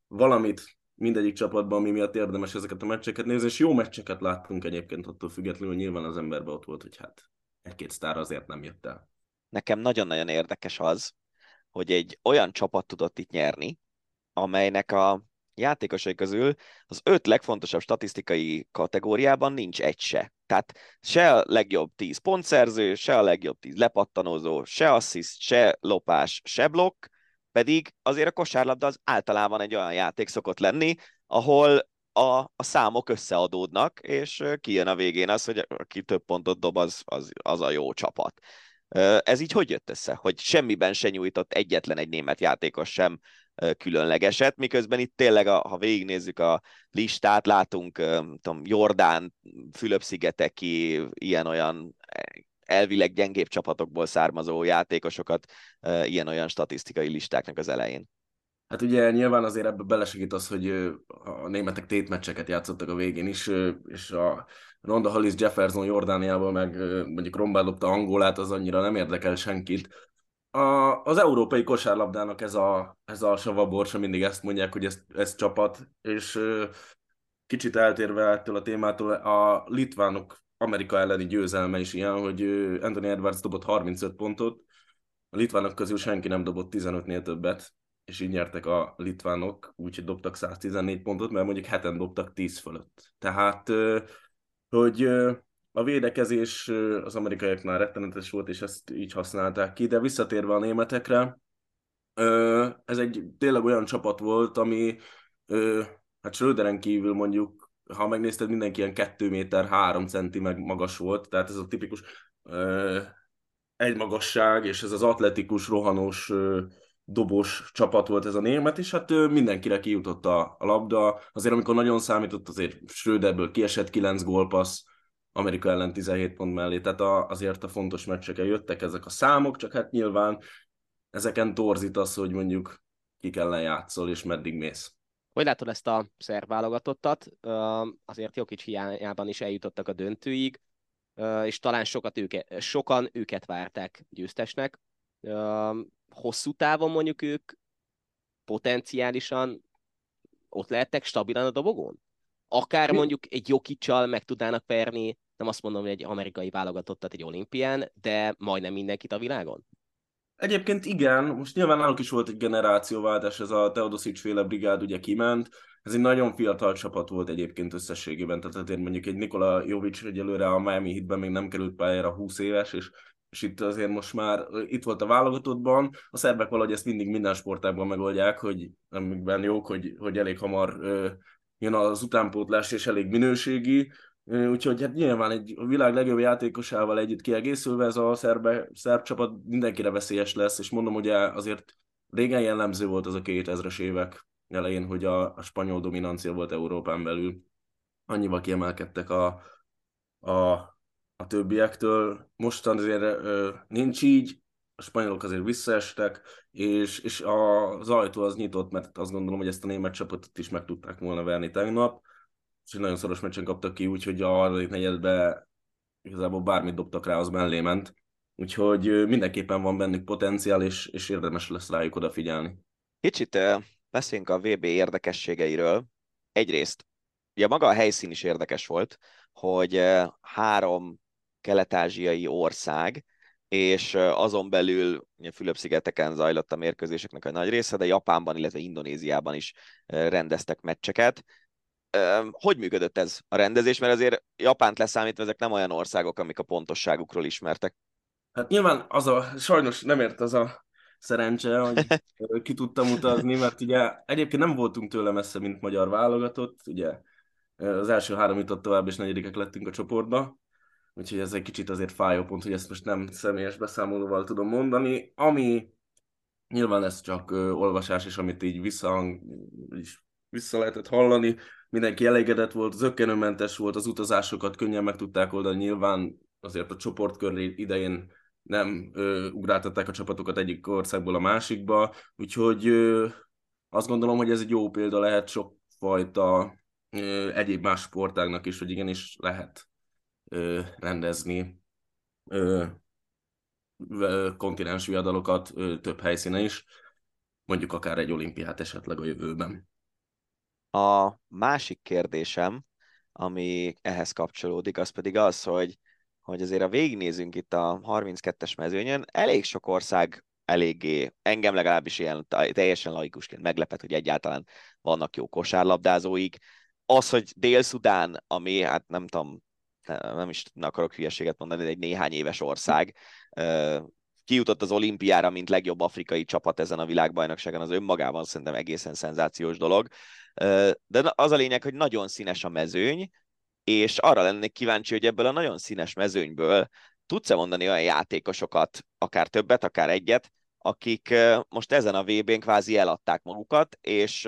valamit mindegyik csapatban, ami miatt érdemes ezeket a meccseket nézni, és jó meccseket láttunk egyébként attól függetlenül, nyilván az emberben ott volt, hogy hát egy-két sztár azért nem jött el. Nekem nagyon-nagyon érdekes az, hogy egy olyan csapat tudott itt nyerni, amelynek a játékosai közül az öt legfontosabb statisztikai kategóriában nincs egy se. Tehát se a legjobb tíz pontszerző, se a legjobb tíz lepattanózó, se assziszt, se lopás, se blokk, pedig azért a kosárlabda az általában egy olyan játék szokott lenni, ahol a, a számok összeadódnak, és kijön a végén az, hogy aki több pontot dob, az, az, az a jó csapat. Ez így hogy jött össze? Hogy semmiben se nyújtott egyetlen egy német játékos sem különlegeset, miközben itt tényleg, a, ha végignézzük a listát, látunk tudom, Jordán, Fülöp-szigeteki, ilyen-olyan elvileg gyengébb csapatokból származó játékosokat ilyen-olyan statisztikai listáknak az elején. Hát ugye nyilván azért ebbe belesegít az, hogy a németek tétmeccseket játszottak a végén is, és a Ronda Hollis Jefferson Jordániából meg mondjuk Rombá lopta Angolát, az annyira nem érdekel senkit. A, az európai kosárlabdának ez a, ez a savaborsa, mindig ezt mondják, hogy ez, ez csapat, és kicsit eltérve ettől a témától, a litvánok Amerika elleni győzelme is ilyen, hogy Anthony Edwards dobott 35 pontot, a litvánok közül senki nem dobott 15-nél többet, és így nyertek a litvánok, úgyhogy dobtak 114 pontot, mert mondjuk heten dobtak 10 fölött. Tehát, hogy a védekezés az amerikaiaknál rettenetes volt, és ezt így használták ki, de visszatérve a németekre, ez egy tényleg olyan csapat volt, ami hát Schröderen kívül mondjuk, ha megnézted, mindenki ilyen 2 méter 3 centi meg magas volt, tehát ez a tipikus egy magasság, és ez az atletikus, rohanós dobos csapat volt ez a német, és hát mindenkire kijutott a, labda. Azért amikor nagyon számított, azért Schröderből kiesett 9 gólpassz, Amerika ellen 17 pont mellé, tehát a, azért a fontos meccseken jöttek ezek a számok, csak hát nyilván ezeken torzít az, hogy mondjuk ki kell játszol, és meddig mész. Hogy látod ezt a szerv válogatottat? Azért Jokic hiányában is eljutottak a döntőig, és talán sokat őke, sokan őket várták győztesnek hosszú távon mondjuk ők potenciálisan ott lehettek stabilan a dobogón? Akár mondjuk egy Jokicsal meg tudnának verni, nem azt mondom, hogy egy amerikai válogatottat egy olimpián, de majdnem mindenkit a világon? Egyébként igen, most nyilván náluk is volt egy generációváltás, ez a Teodosic féle brigád ugye kiment, ez egy nagyon fiatal csapat volt egyébként összességében, tehát azért mondjuk egy Nikola Jovic egyelőre a Miami Heatben még nem került pályára 20 éves, és, és itt azért most már itt volt a válogatottban, a szerbek valahogy ezt mindig minden sportágban megoldják, hogy amikben jók, hogy, hogy elég hamar ö, jön az utánpótlás és elég minőségi, Úgyhogy hát nyilván egy a világ legjobb játékosával együtt kiegészülve ez a szerbe, szerb csapat mindenkire veszélyes lesz, és mondom, hogy azért régen jellemző volt az a 2000-es évek elején, hogy a, a spanyol dominancia volt Európán belül. Annyival kiemelkedtek a, a, a többiektől. Mostan azért ö, nincs így, a spanyolok azért visszaestek, és, és az ajtó az nyitott, mert azt gondolom, hogy ezt a német csapatot is meg tudták volna verni tegnap és nagyon szoros meccsen kaptak ki, úgyhogy a harmadik negyedben igazából bármit dobtak rá, az mellé ment. Úgyhogy mindenképpen van bennük potenciál, és, és érdemes lesz rájuk odafigyelni. Kicsit beszéljünk a VB érdekességeiről. Egyrészt, ugye maga a helyszín is érdekes volt, hogy három kelet-ázsiai ország, és azon belül Fülöp-szigeteken zajlott a mérkőzéseknek a nagy része, de Japánban, illetve Indonéziában is rendeztek meccseket hogy működött ez a rendezés? Mert azért Japánt leszámítva ezek nem olyan országok, amik a pontosságukról ismertek. Hát nyilván az a, sajnos nem ért az a szerencse, hogy ki tudtam utazni, mert ugye egyébként nem voltunk tőle messze, mint magyar válogatott, ugye az első három jutott tovább, és negyedikek lettünk a csoportba, úgyhogy ez egy kicsit azért fájó pont, hogy ezt most nem személyes beszámolóval tudom mondani, ami nyilván ez csak olvasás, és amit így vissza, is vissza lehetett hallani, mindenki elégedett volt, zöggenőmentes volt, az utazásokat könnyen meg tudták oldani, nyilván azért a csoportkör idején nem ö, ugráltatták a csapatokat egyik országból a másikba, úgyhogy ö, azt gondolom, hogy ez egy jó példa lehet sokfajta ö, egyéb más sportágnak is, hogy igenis lehet ö, rendezni ö, kontinens viadalokat ö, több helyszínen is, mondjuk akár egy olimpiát esetleg a jövőben. A másik kérdésem, ami ehhez kapcsolódik, az pedig az, hogy, hogy azért a végignézünk itt a 32-es mezőnyön, elég sok ország eléggé, engem legalábbis ilyen teljesen laikusként meglepet, hogy egyáltalán vannak jó kosárlabdázóik. Az, hogy Dél-Szudán, ami hát nem tudom, nem is akarok hülyeséget mondani, de egy néhány éves ország, kijutott az olimpiára, mint legjobb afrikai csapat ezen a világbajnokságon, az önmagában szerintem egészen szenzációs dolog. De az a lényeg, hogy nagyon színes a mezőny, és arra lennék kíváncsi, hogy ebből a nagyon színes mezőnyből tudsz-e mondani olyan játékosokat, akár többet, akár egyet, akik most ezen a VB-n kvázi eladták magukat, és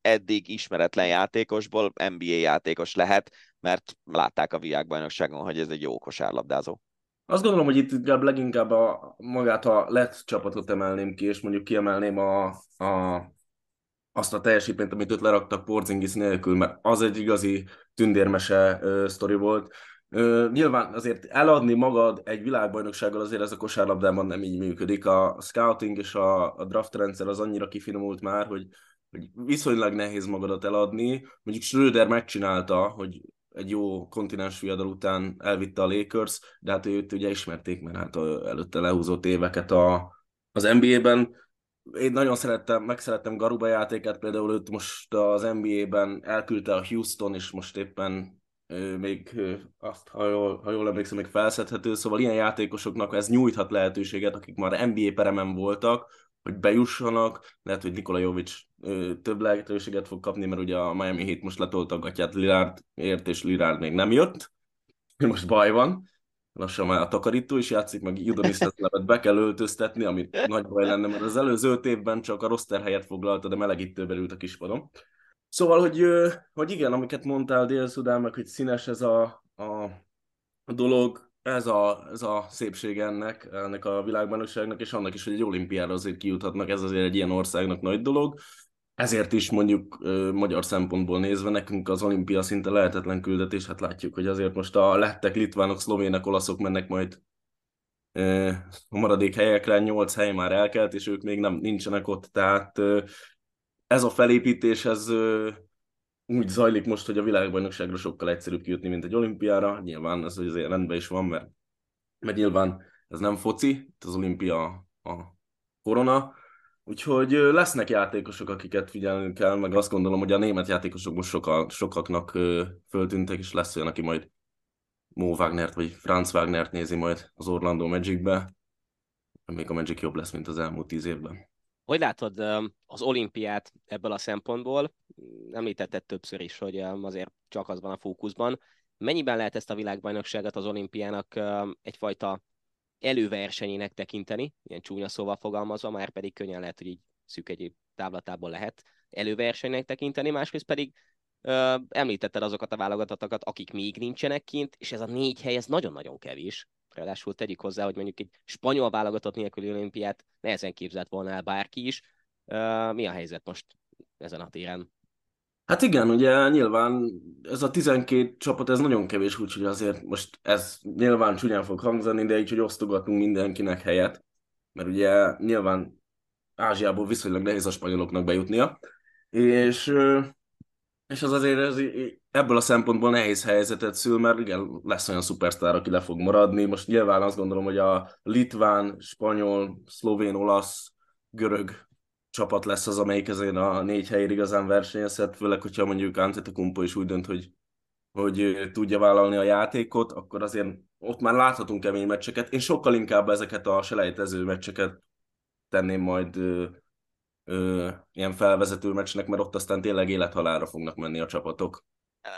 eddig ismeretlen játékosból NBA játékos lehet, mert látták a világbajnokságon, hogy ez egy jó kosárlabdázó. Azt gondolom, hogy itt inkább leginkább a, magát a lett csapatot emelném ki, és mondjuk kiemelném a, a, azt a teljesítményt, amit ott leraktak Porzingis nélkül, mert az egy igazi tündérmese uh, sztori volt. Uh, nyilván azért eladni magad egy világbajnoksággal azért ez a kosárlabdában nem így működik. A scouting és a, a draft rendszer az annyira kifinomult már, hogy, hogy viszonylag nehéz magadat eladni. Mondjuk Schröder megcsinálta, hogy egy jó kontinens fiadal után elvitte a Lakers, de hát őt ugye ismerték, mert hát előtte lehúzott éveket a, az NBA-ben. Én nagyon szerettem, megszerettem Garuba játékát, például őt most az NBA-ben elküldte a Houston, és most éppen még azt, ha jól, ha jól emlékszem, még felszedhető, szóval ilyen játékosoknak ez nyújthat lehetőséget, akik már NBA peremen voltak, hogy bejussanak, lehet, hogy Nikola Jovic több lehetőséget fog kapni, mert ugye a Miami Heat most letolta a gatyát Lilárdért, és Lillard még nem jött. Most baj van. Lassan már a takarító is játszik, meg Judonis levet be kell öltöztetni, amit nagy baj lenne, mert az előző öt évben csak a roster helyet foglalta, de melegítőben ült a kispadon. Szóval, hogy, hogy igen, amiket mondtál Dél-Szudán, meg hogy színes ez a, a dolog, ez a, ez a szépség ennek, ennek a világbajnokságnak, és annak is, hogy egy olimpiára azért kijuthatnak, ez azért egy ilyen országnak nagy dolog. Ezért is mondjuk magyar szempontból nézve nekünk az olimpia szinte lehetetlen küldetés, hát látjuk, hogy azért most a lettek, litvánok, szlovének, olaszok mennek majd a maradék helyekre. 8 hely már elkelt, és ők még nem nincsenek ott, tehát ez a felépítés, ez úgy zajlik most, hogy a világbajnokságra sokkal egyszerűbb kijutni, mint egy olimpiára. Nyilván ez azért rendben is van, mert, mert nyilván ez nem foci, az olimpia a korona, Úgyhogy lesznek játékosok, akiket figyelni kell, meg azt gondolom, hogy a német játékosok most soka, sokaknak föltűntek, és lesz olyan, aki majd Mo Wagnert vagy Franz Wagnert nézi majd az Orlando Magicbe. Még a Magic jobb lesz, mint az elmúlt tíz évben. Hogy látod az olimpiát ebből a szempontból? Említetted többször is, hogy azért csak az van a fókuszban. Mennyiben lehet ezt a világbajnokságot az olimpiának egyfajta előversenyének tekinteni, ilyen csúnya szóval fogalmazva, már pedig könnyen lehet, hogy így szűk egy távlatából lehet előversenynek tekinteni, másrészt pedig ö, említetted azokat a válogatottakat, akik még nincsenek kint, és ez a négy hely, ez nagyon-nagyon kevés. Ráadásul tegyük hozzá, hogy mondjuk egy spanyol válogatott nélküli olimpiát nehezen képzelt volna el bárki is. Ö, mi a helyzet most ezen a téren? Hát igen, ugye nyilván ez a 12 csapat, ez nagyon kevés, úgyhogy azért most ez nyilván csúnyán fog hangzani, de így, hogy osztogatunk mindenkinek helyet, mert ugye nyilván Ázsiából viszonylag nehéz a spanyoloknak bejutnia, és, és az azért ez, ebből a szempontból nehéz helyzetet szül, mert igen, lesz olyan szupersztár, aki le fog maradni. Most nyilván azt gondolom, hogy a litván, spanyol, szlovén, olasz, görög csapat lesz az, amelyik ezért a négy helyért igazán versenyezhet, főleg, hogyha mondjuk Antetokumpo is úgy dönt, hogy, hogy tudja vállalni a játékot, akkor azért ott már láthatunk kemény meccseket. Én sokkal inkább ezeket a selejtező meccseket tenném majd ö, ö, ilyen felvezető meccsnek, mert ott aztán tényleg élethalára fognak menni a csapatok.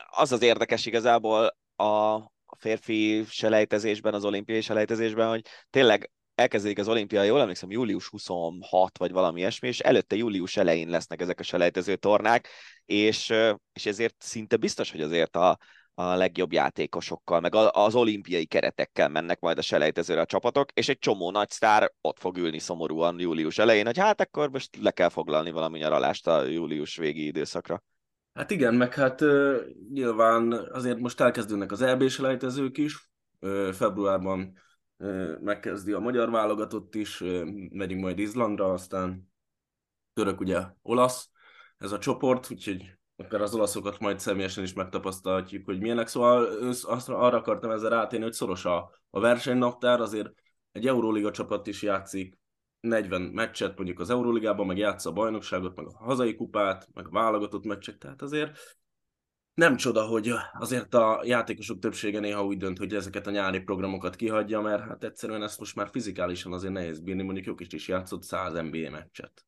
Az az érdekes igazából a férfi selejtezésben, az olimpiai selejtezésben, hogy tényleg elkezdődik az olimpia, jól emlékszem, július 26 vagy valami ilyesmi, és előtte július elején lesznek ezek a selejtező tornák, és, és ezért szinte biztos, hogy azért a, a legjobb játékosokkal, meg az olimpiai keretekkel mennek majd a selejtezőre a csapatok, és egy csomó nagy sztár ott fog ülni szomorúan július elején, hogy hát akkor most le kell foglalni valami nyaralást a július végi időszakra. Hát igen, meg hát nyilván azért most elkezdődnek az EB selejtezők is, februárban megkezdi a magyar válogatott is, megyünk majd Izlandra, aztán török ugye olasz ez a csoport, úgyhogy akár az olaszokat majd személyesen is megtapasztalhatjuk, hogy milyenek. Szóval azt, arra akartam ezzel rátérni, hogy szoros a, a versenynaptár, azért egy Euróliga csapat is játszik 40 meccset mondjuk az Euróligában, meg játsza a bajnokságot, meg a hazai kupát, meg a válogatott meccsek, tehát azért nem csoda, hogy azért a játékosok többsége néha úgy dönt, hogy ezeket a nyári programokat kihagyja, mert hát egyszerűen ezt most már fizikálisan azért nehéz bírni, mondjuk jók is játszott 100 NBA meccset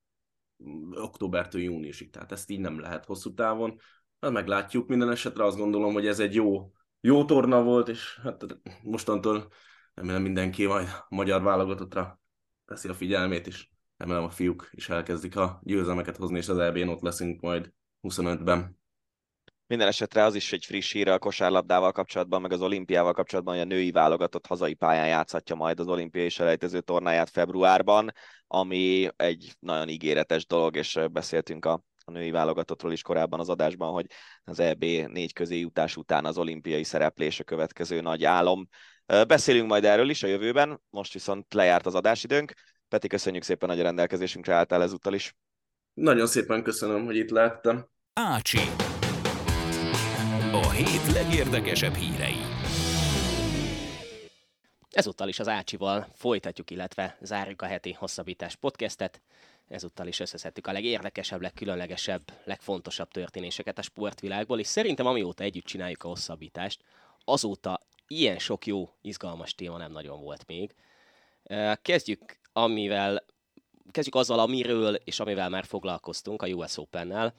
októbertől júniusig, tehát ezt így nem lehet hosszú távon. Hát meglátjuk, minden esetre azt gondolom, hogy ez egy jó, jó torna volt, és hát mostantól remélem mindenki majd a magyar válogatottra teszi a figyelmét, és remélem a fiúk is elkezdik a győzelmeket hozni, és az EB-n ott leszünk majd 25-ben. Minden esetre az is egy friss hír a kosárlabdával kapcsolatban, meg az olimpiával kapcsolatban, hogy a női válogatott hazai pályán játszhatja majd az olimpiai selejtező tornáját februárban, ami egy nagyon ígéretes dolog, és beszéltünk a, a női válogatottról is korábban az adásban, hogy az EB négy közé jutás után az olimpiai szereplés a következő nagy álom. Beszélünk majd erről is a jövőben, most viszont lejárt az adásidőnk. Peti, köszönjük szépen, hogy a rendelkezésünkre álltál ezúttal is. Nagyon szépen köszönöm, hogy itt láttam. Ácsi hét legérdekesebb hírei. Ezúttal is az Ácsival folytatjuk, illetve zárjuk a heti hosszabbítás podcastet. Ezúttal is összeszedtük a legérdekesebb, legkülönlegesebb, legfontosabb történéseket a sportvilágból, és szerintem amióta együtt csináljuk a hosszabbítást, azóta ilyen sok jó, izgalmas téma nem nagyon volt még. Kezdjük, amivel, kezdjük azzal, amiről és amivel már foglalkoztunk a US Open-nel,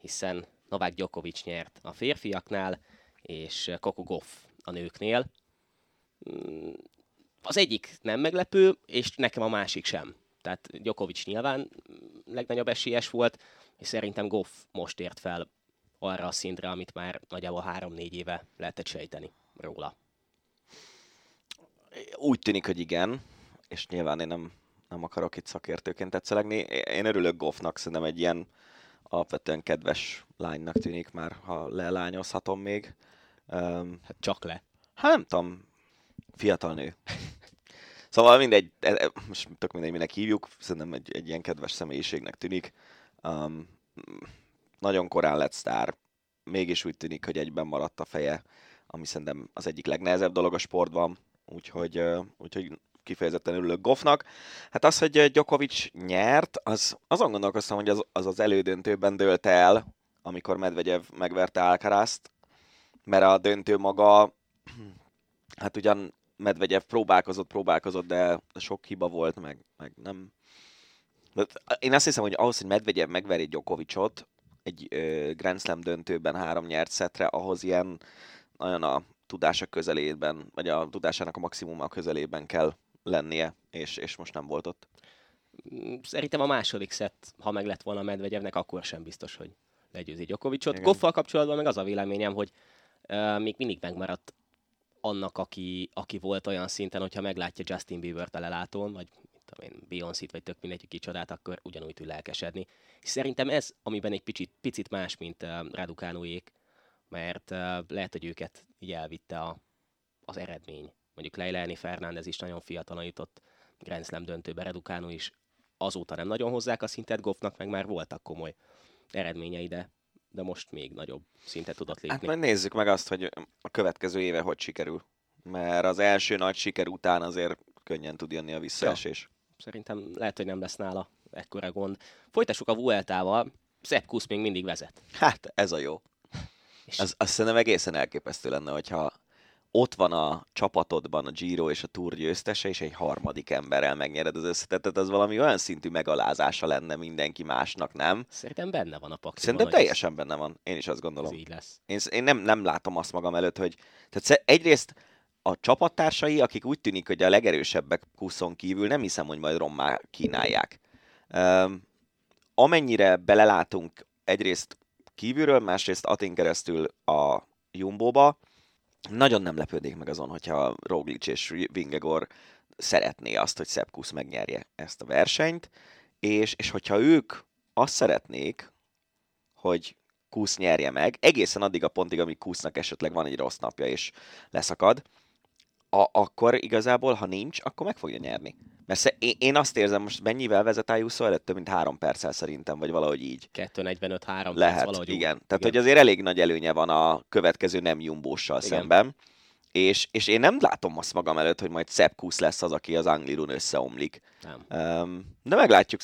hiszen Novák Djokovic nyert a férfiaknál, és Coco Goff a nőknél. Mm, az egyik nem meglepő, és nekem a másik sem. Tehát Djokovic nyilván legnagyobb esélyes volt, és szerintem Goff most ért fel arra a szintre, amit már nagyjából három-négy éve lehetett sejteni róla. Úgy tűnik, hogy igen, és nyilván én nem, nem akarok itt szakértőként tetszelegni. Én örülök Goffnak, szerintem egy ilyen alapvetően kedves lánynak tűnik már, ha lelányozhatom még. Um, hát csak le. Hát nem tudom, fiatal nő. Szóval mindegy, e- e- most tök mindegy, minek hívjuk, szerintem egy, egy ilyen kedves személyiségnek tűnik. Um, nagyon korán lett sztár, mégis úgy tűnik, hogy egyben maradt a feje, ami szerintem az egyik legnehezebb dolog a sportban, úgyhogy, úgyhogy kifejezetten örülök Goffnak. Hát az, hogy Djokovic nyert, az, azon gondolkoztam, hogy az, az az elődöntőben dőlt el, amikor Medvegyev megverte Alcarazt, mert a döntő maga, hát ugyan Medvegyev próbálkozott, próbálkozott, de sok hiba volt, meg, meg nem... De én azt hiszem, hogy ahhoz, hogy Medvegyev megveri Djokovicot egy ö, Grand Slam döntőben három nyert szetre, ahhoz ilyen nagyon a tudása közelében, vagy a tudásának a maximuma közelében kell lennie, és, és most nem volt ott. Szerintem a második szett, ha meg lett volna Medvegyevnek, akkor sem biztos, hogy legyőzi Djokovicot. Goffal kapcsolatban meg az a véleményem, hogy uh, még mindig megmaradt annak, aki, aki volt olyan szinten, hogyha meglátja Justin Bieber-t a lelátón, vagy tudom én, Beyoncé-t, vagy tök mindegy, kicsodát, akkor ugyanúgy tud lelkesedni. És szerintem ez, amiben egy picit, picit más, mint uh, Raducánóék, mert uh, lehet, hogy őket így elvitte a, az eredmény. Mondjuk Leilani Fernández is nagyon fiatalon jutott Grand Slam döntőbe, Raducánó is azóta nem nagyon hozzák a szintet, Goffnak meg már voltak komoly eredményei, de, de most még nagyobb szintet tudott lépni. Hát majd nézzük meg azt, hogy a következő éve hogy sikerül. Mert az első nagy siker után azért könnyen tud jönni a visszaesés. Ja. Szerintem lehet, hogy nem lesz nála ekkora gond. Folytassuk a Vueltával. Sepp Kusz még mindig vezet. Hát, ez a jó. És... Az, azt szerintem egészen elképesztő lenne, hogyha ott van a csapatodban a Giro és a Tour győztese, és egy harmadik emberrel megnyered az összetetet, az valami olyan szintű megalázása lenne mindenki másnak, nem? Szerintem benne van a pakliban. Szerintem teljesen benne van. Én is azt gondolom. Ez így lesz. Én, én nem, nem látom azt magam előtt, hogy... Tehát egyrészt a csapattársai, akik úgy tűnik, hogy a legerősebbek kuszon kívül, nem hiszem, hogy majd rommá kínálják. Um, amennyire belelátunk egyrészt kívülről, másrészt Atin keresztül a Jumbo-ba, nagyon nem lepődik meg azon, hogyha Roglic és Vingegor szeretné azt, hogy Sepp Kusz megnyerje ezt a versenyt, és, és hogyha ők azt szeretnék, hogy Kusz nyerje meg, egészen addig a pontig, amíg Kusznak esetleg van egy rossz napja és leszakad, a, akkor igazából, ha nincs, akkor meg fogja nyerni. Mert én, én azt érzem, most mennyivel vezet Ayuso előtt? Több mint három perccel szerintem, vagy valahogy így. 2.45-3 Lehet, perc, valahogy igen. Úgy. Tehát, igen. hogy azért elég nagy előnye van a következő nem jumbóssal szemben. És, és én nem látom azt magam előtt, hogy majd Sepp Kusz lesz az, aki az Anglirun összeomlik. Nem. Um, de meglátjuk,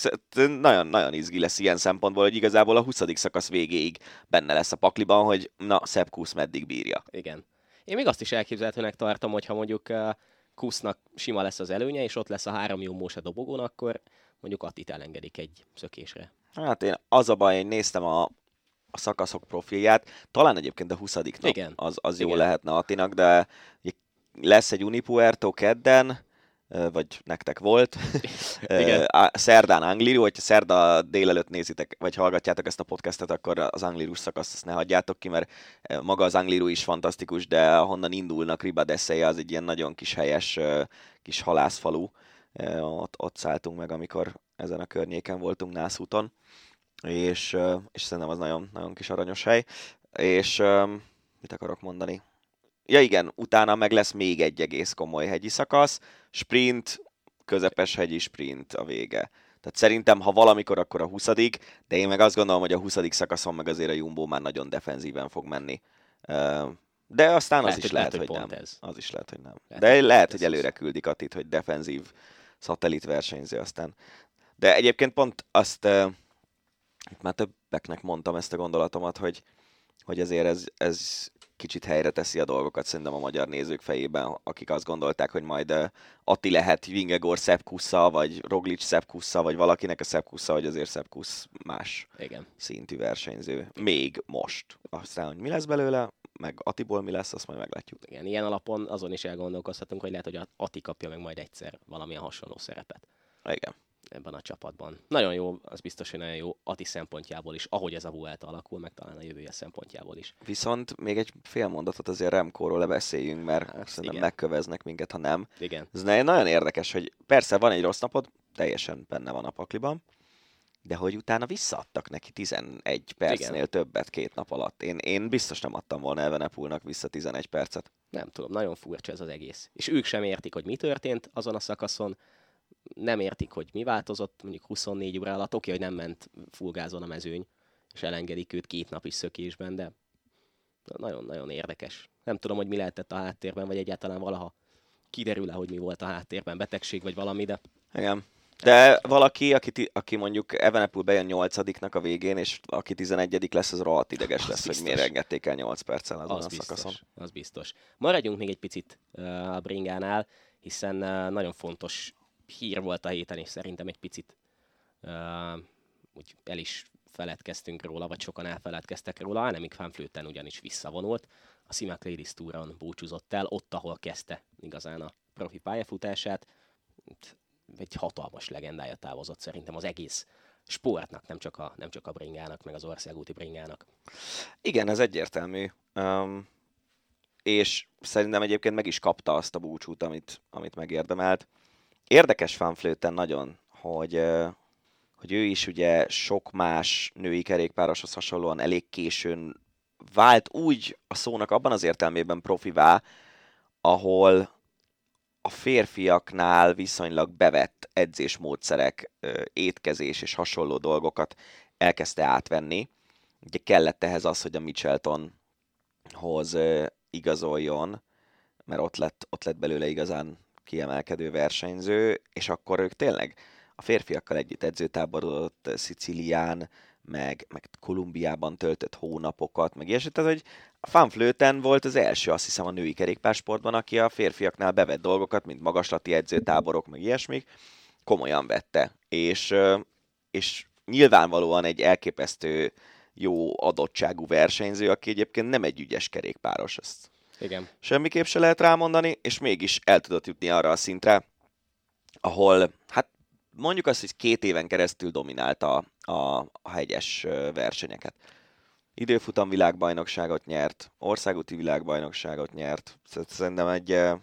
nagyon, nagyon izgi lesz ilyen szempontból, hogy igazából a 20. szakasz végéig benne lesz a pakliban, hogy na, Sepp Kusz meddig bírja. Igen. Én még azt is elképzelhetőnek tartom, hogyha mondjuk uh, Kusznak sima lesz az előnye, és ott lesz a három jó a dobogón, akkor mondjuk Attit elengedik egy szökésre. Hát én az a baj, én néztem a, a szakaszok profilját, talán egyébként a 20. nap Igen. az, az jó lehetne Attinak, de lesz egy Unipuerto kedden, vagy nektek volt. Igen. Szerdán Angliru, hogyha szerda délelőtt nézitek, vagy hallgatjátok ezt a podcastet, akkor az Anglirus szakaszt azt ne hagyjátok ki, mert maga az Angliru is fantasztikus, de ahonnan indulnak Ribadesseje, az egy ilyen nagyon kis helyes kis halászfalu. Ott, ott szálltunk meg, amikor ezen a környéken voltunk Nászúton, és, és szerintem az nagyon, nagyon kis aranyos hely. És mit akarok mondani? Ja igen, utána meg lesz még egy egész komoly hegyi szakasz, sprint, közepes hegyi sprint a vége. Tehát szerintem, ha valamikor, akkor a 20 de én meg azt gondolom, hogy a 20 szakaszon meg azért a Jumbo már nagyon defenzíven fog menni. De aztán lehet, az is lehet, hogy, hogy nem. Ez. Az is lehet, hogy nem. Lehet, de lehet, hogy előre küldik Atit, hogy defenzív szatellit versenyző aztán. De egyébként pont azt, itt már többeknek mondtam ezt a gondolatomat, hogy, hogy ezért ez, ez kicsit helyre teszi a dolgokat szerintem a magyar nézők fejében, akik azt gondolták, hogy majd Atti lehet Vingegor Szepkusza, vagy Roglic Szepkusza, vagy valakinek a Szepkusza, vagy azért Szepkusz más Igen. szintű versenyző. Még most. Aztán, hogy mi lesz belőle, meg Atiból mi lesz, azt majd meglátjuk. Igen, ilyen alapon azon is elgondolkozhatunk, hogy lehet, hogy Ati kapja meg majd egyszer valamilyen hasonló szerepet. Igen ebben a csapatban. Nagyon jó, az biztos, hogy nagyon jó Ati szempontjából is, ahogy ez a Vuelta alakul, meg talán a jövője szempontjából is. Viszont még egy fél mondatot azért Remkóról lebeszéljünk, mert hát, szerintem igen. megköveznek minket, ha nem. Igen. Ez nagyon érdekes, hogy persze van egy rossz napod, teljesen benne van a pakliban, de hogy utána visszaadtak neki 11 percnél Igen. többet két nap alatt. Én, én biztos nem adtam volna Evenepulnak vissza 11 percet. Nem tudom, nagyon furcsa ez az egész. És ők sem értik, hogy mi történt azon a szakaszon, nem értik, hogy mi változott, mondjuk 24 óra alatt, oké, hogy nem ment fullgázon a mezőny, és elengedik őt két nap is szökésben, de nagyon-nagyon érdekes. Nem tudom, hogy mi lehetett a háttérben, vagy egyáltalán valaha kiderül-e, hogy mi volt a háttérben, betegség vagy valami, de... Igen. De valaki, aki, aki mondjuk Evenepul bejön 8 a végén, és aki 11 lesz, az rohadt ideges az lesz, biztos. hogy miért engedték el 8 perccel azon az a biztos, szakaszon. Az biztos. Maradjunk még egy picit uh, a bringánál, hiszen uh, nagyon fontos hír volt a héten, és szerintem egy picit uh, úgy el is feledkeztünk róla, vagy sokan elfeledkeztek róla. Annemiek van Flöten ugyanis visszavonult. A Simac Ladies Touron búcsúzott el, ott, ahol kezdte igazán a profi pályafutását. Egy hatalmas legendája távozott szerintem az egész sportnak, nem csak a, nem csak a bringának, meg az országúti bringának. Igen, ez egyértelmű. Um, és szerintem egyébként meg is kapta azt a búcsút, amit, amit megérdemelt. Érdekes fanflőten nagyon, hogy, hogy ő is ugye sok más női kerékpároshoz hasonlóan elég későn vált úgy a szónak abban az értelmében profivá, ahol a férfiaknál viszonylag bevett edzésmódszerek, étkezés és hasonló dolgokat elkezdte átvenni. Ugye kellett ehhez az, hogy a Mitcheltonhoz igazoljon, mert ott lett, ott lett belőle igazán kiemelkedő versenyző, és akkor ők tényleg a férfiakkal együtt edzőtáborodott Szicilián, meg, meg Kolumbiában töltött hónapokat, meg ilyesmi. Tehát, hogy a Fanflöten volt az első, azt hiszem, a női kerékpársportban, aki a férfiaknál bevett dolgokat, mint magaslati edzőtáborok, meg ilyesmik, komolyan vette. És, és nyilvánvalóan egy elképesztő jó adottságú versenyző, aki egyébként nem egy ügyes kerékpáros, ezt Igen. semmiképp se lehet rámondani, és mégis el tudott jutni arra a szintre, ahol hát mondjuk azt, hogy két éven keresztül dominálta a, a hegyes versenyeket. Időfutam világbajnokságot nyert, országúti világbajnokságot nyert. Szerintem egy eh,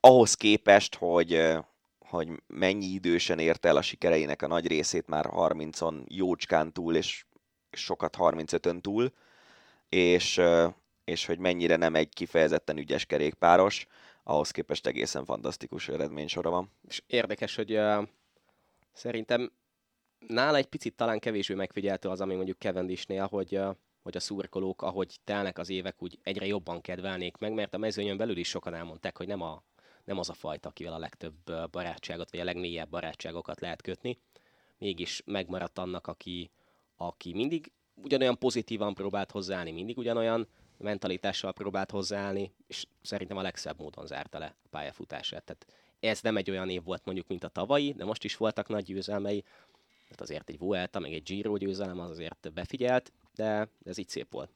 ahhoz képest, hogy, eh, hogy mennyi idősen érte el a sikereinek a nagy részét már 30-on jócskán túl, és sokat 35-ön túl, és, eh, és hogy mennyire nem egy kifejezetten ügyes kerékpáros, ahhoz képest egészen fantasztikus eredménysora van. És érdekes, hogy uh, szerintem nála egy picit talán kevésbé megfigyeltő az, ami mondjuk Cavendishnél, hogy, uh, hogy a szurkolók, ahogy telnek az évek, úgy egyre jobban kedvelnék meg, mert a mezőnyön belül is sokan elmondták, hogy nem, a, nem az a fajta, akivel a legtöbb barátságot, vagy a legmélyebb barátságokat lehet kötni. Mégis megmaradt annak, aki, aki mindig ugyanolyan pozitívan próbált hozzáállni, mindig ugyanolyan mentalitással próbált hozzáállni, és szerintem a legszebb módon zárta le a pályafutását. Tehát ez nem egy olyan év volt mondjuk, mint a tavalyi, de most is voltak nagy győzelmei. Tehát azért egy Vuelta, meg egy Giro győzelem az azért befigyelt, de ez így szép volt.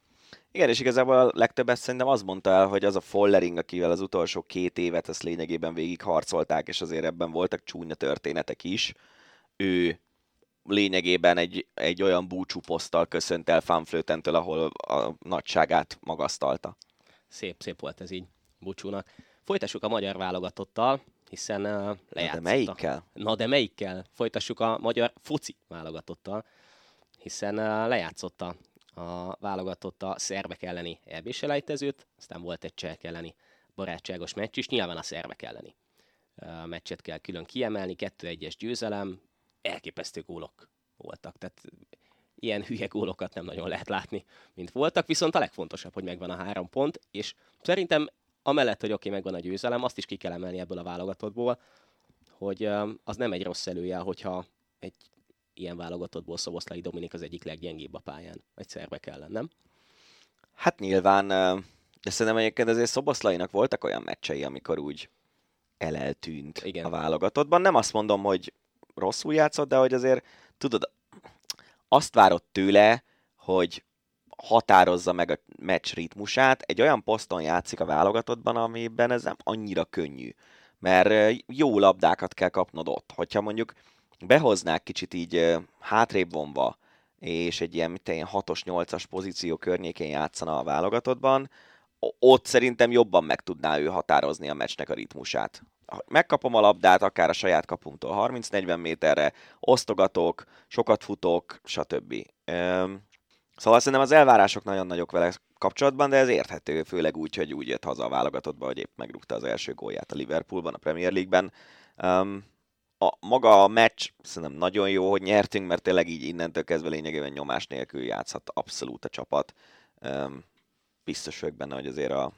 Igen, és igazából a legtöbbet szerintem az mondta el, hogy az a Follering, akivel az utolsó két évet ezt lényegében végig harcolták, és azért ebben voltak csúnya történetek is, ő lényegében egy, egy olyan búcsú poszttal köszönt el Fanflötentől, ahol a nagyságát magasztalta. Szép, szép volt ez így búcsúnak. Folytassuk a magyar válogatottal, hiszen uh, lejátszott. Na de melyikkel? Na de melyikkel? Folytassuk a magyar foci válogatottal, hiszen uh, lejátszotta a válogatott a szerbek elleni eb selejtezőt, aztán volt egy cseh elleni barátságos meccs is, nyilván a szerbek elleni uh, meccset kell külön kiemelni, 2-1-es győzelem, elképesztő gólok voltak, tehát ilyen hülye gólokat nem nagyon lehet látni, mint voltak, viszont a legfontosabb, hogy megvan a három pont, és szerintem amellett, hogy oké, okay, megvan a győzelem, azt is ki kell emelni ebből a válogatottból, hogy az nem egy rossz előjel, hogyha egy ilyen válogatottból Szoboszlai Dominik az egyik leggyengébb a pályán, egy szerbek ellen, nem? Hát nyilván, de szerintem egyébként azért Szoboszlainak voltak olyan meccsei, amikor úgy eleltűnt Igen. a válogatottban. Nem azt mondom, hogy rosszul játszott, de hogy azért, tudod, azt várott tőle, hogy határozza meg a meccs ritmusát. Egy olyan poszton játszik a válogatottban, amiben ez nem annyira könnyű. Mert jó labdákat kell kapnod ott. Hogyha mondjuk behoznák kicsit így hátrébb vonva, és egy ilyen, mint ilyen 6-os, 8-as pozíció környékén játszana a válogatottban, ott szerintem jobban meg tudná ő határozni a meccsnek a ritmusát. Megkapom a labdát, akár a saját kapunktól 30-40 méterre, osztogatok, sokat futok, stb. Szóval szerintem az elvárások nagyon nagyok vele kapcsolatban, de ez érthető, főleg úgy, hogy úgy jött haza a válogatottba, hogy épp megrúgta az első gólját a Liverpoolban, a Premier League-ben. Um, a, maga a meccs szerintem nagyon jó, hogy nyertünk, mert tényleg így innentől kezdve lényegében nyomás nélkül játszhat abszolút a csapat. Um, biztos vagyok benne, hogy azért a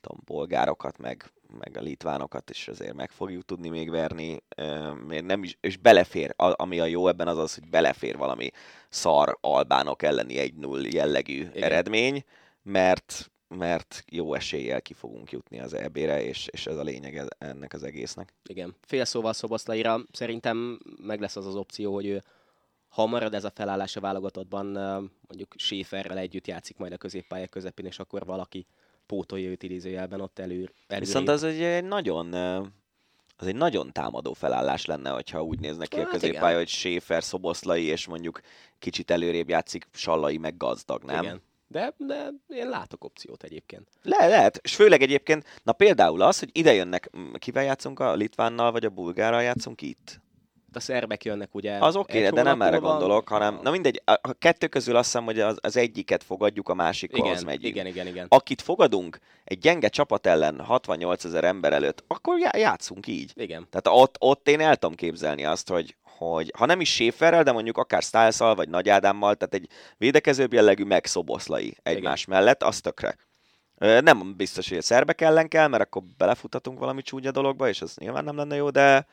tudom, bolgárokat, meg, meg a litvánokat is azért meg fogjuk tudni még verni, um, nem is, és belefér, ami a jó ebben az az, hogy belefér valami szar albánok elleni 1-0 jellegű Igen. eredmény, mert mert jó eséllyel ki fogunk jutni az EB-re, és, és ez a lényeg ennek az egésznek. Igen. Fél szóval Szoboszlaira szerintem meg lesz az az opció, hogy ő ha marad ez a felállás a válogatottban, mondjuk Schäferrel együtt játszik majd a középpálya közepén, és akkor valaki pótolja őt idézőjelben ott elő. elő Viszont az egy nagyon az egy nagyon támadó felállás lenne, hogyha úgy néznek ki hát a középpálya, hogy Schäfer, Szoboszlai, és mondjuk kicsit előrébb játszik Sallai, meg gazdag, nem? Igen. De, de én látok opciót egyébként. Le, lehet, és főleg egyébként, na például az, hogy ide jönnek, kivel játszunk, a Litvánnal vagy a Bulgárral játszunk itt? A szerbek jönnek ugye. Az oké, okay, de nem erre gondolok, hanem, na mindegy, a, kettő közül azt hiszem, hogy az, az egyiket fogadjuk, a másikhoz megyünk. Igen, igen, igen. Akit fogadunk egy gyenge csapat ellen 68 ezer ember előtt, akkor játszunk így. Igen. Tehát ott, ott én el tudom képzelni azt, hogy, hogy ha nem is Schäferrel, de mondjuk akár styles vagy Nagy Ádámmal, tehát egy védekezőbb jellegű megszoboszlai egymás Igen. mellett, az tökre. Nem biztos, hogy a szerbek ellen kell, mert akkor belefutatunk valami csúnya dologba, és ez nyilván nem lenne jó, de,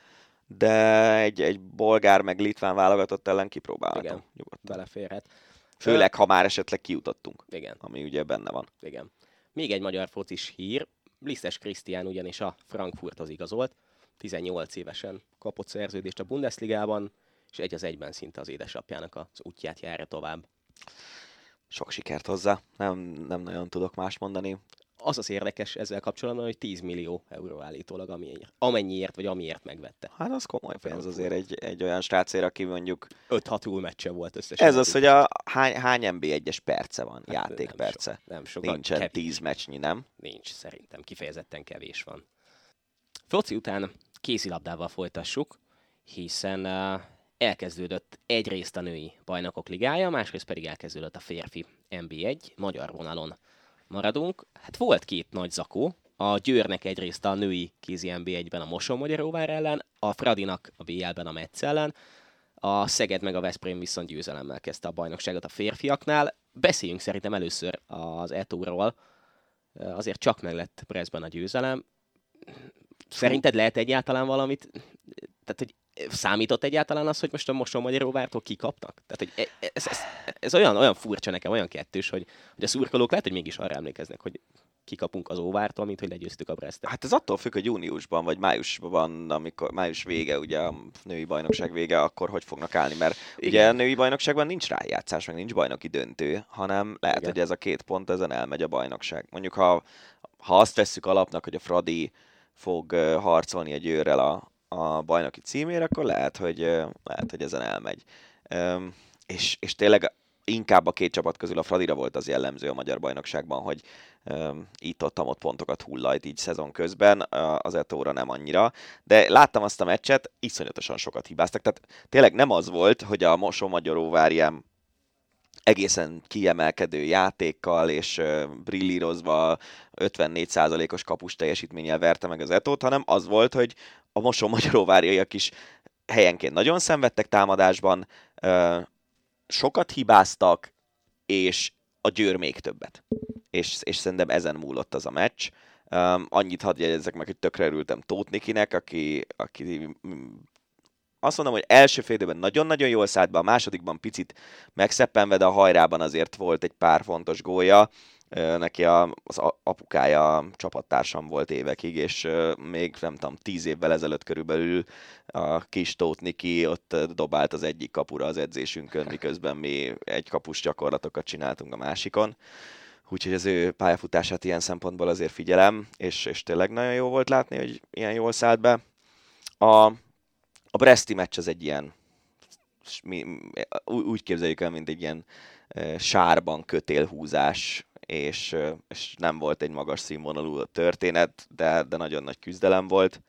de egy, egy bolgár meg litván válogatott ellen kipróbálhatom. Igen, nyugodtan. beleférhet. Főleg, ha már esetleg kijutottunk. Igen. Ami ugye benne van. Igen. Még egy magyar focis hír. Lisztes Krisztián ugyanis a Frankfurthoz igazolt. 18 évesen kapott szerződést a Bundesligában, és egy az egyben szinte az édesapjának az útját járja tovább. Sok sikert hozzá, nem, nem nagyon tudok más mondani. Az az érdekes ezzel kapcsolatban, hogy 10 millió euró állítólag amennyiért, amennyiért vagy amiért megvette. Hát az komoly pénz azért egy, egy olyan srácér, aki mondjuk... 5-6 túl meccse volt összesen. Ez az, hogy a hány, hány NB1-es perce van, hát játékperce. Nem, so, nem sokat. Nincsen kevés. 10 meccsnyi, nem? Nincs, szerintem kifejezetten kevés van. Foci után kézilabdával folytassuk, hiszen uh, elkezdődött egyrészt a női bajnokok ligája, másrészt pedig elkezdődött a férfi NB1, magyar vonalon maradunk. Hát volt két nagy zakó, a Győrnek egyrészt a női kézi NB1-ben a Moson-Magyaróvár ellen, a Fradinak a BL-ben a Metz ellen, a Szeged meg a Veszprém viszont győzelemmel kezdte a bajnokságot a férfiaknál. Beszéljünk szerintem először az Etóról, azért csak meg lett Pressben a győzelem. Szerinted lehet egyáltalán valamit, tehát hogy számított egyáltalán az, hogy most a Moson Magyaróvártól kikapnak? Tehát, hogy e, e, ez, ez, ez, olyan, olyan furcsa nekem, olyan kettős, hogy, hogy a szurkolók lehet, hogy mégis arra emlékeznek, hogy kikapunk az Óvártól, mint hogy legyőztük a Brestet. Hát ez attól függ, hogy júniusban vagy májusban, amikor május vége, ugye a női bajnokság vége, akkor hogy fognak állni, mert Igen. ugye a női bajnokságban nincs rájátszás, meg nincs bajnoki döntő, hanem lehet, Igen. hogy ez a két pont ezen elmegy a bajnokság. Mondjuk ha, ha azt vesszük alapnak, hogy a Fradi fog harcolni egy őrrel a, a bajnoki címére, akkor lehet, hogy, lehet, hogy ezen elmegy. És, és tényleg inkább a két csapat közül a Fradira volt az jellemző a magyar bajnokságban, hogy itt ott ott pontokat hullajt így szezon közben, az Etóra nem annyira, de láttam azt a meccset, iszonyatosan sokat hibáztak, tehát tényleg nem az volt, hogy a Mosó-Magyaróvárjám egészen kiemelkedő játékkal és brillírozva 54%-os kapus teljesítménnyel verte meg az Etót, hanem az volt, hogy a Mosó Magyaróvárjaiak is helyenként nagyon szenvedtek támadásban, sokat hibáztak, és a Győr még többet. És, és szerintem ezen múlott az a meccs. Annyit hadd jegyezzek meg, hogy tökre örültem Tóth Nikinek, aki, aki azt mondom, hogy első félidőben nagyon-nagyon jól szállt be, a másodikban picit megszeppenve, de a hajrában azért volt egy pár fontos gólya. Neki a, az apukája csapattársam volt évekig, és még nem tudom, tíz évvel ezelőtt körülbelül a kis Tóth Niki ott dobált az egyik kapura az edzésünkön, miközben mi egy kapus gyakorlatokat csináltunk a másikon. Úgyhogy az ő pályafutását ilyen szempontból azért figyelem, és, és tényleg nagyon jó volt látni, hogy ilyen jól szállt be. A, a Bresti meccs az egy ilyen, mi, úgy képzeljük el, mint egy ilyen sárban kötélhúzás, és, és nem volt egy magas színvonalú történet, de, de nagyon nagy küzdelem volt.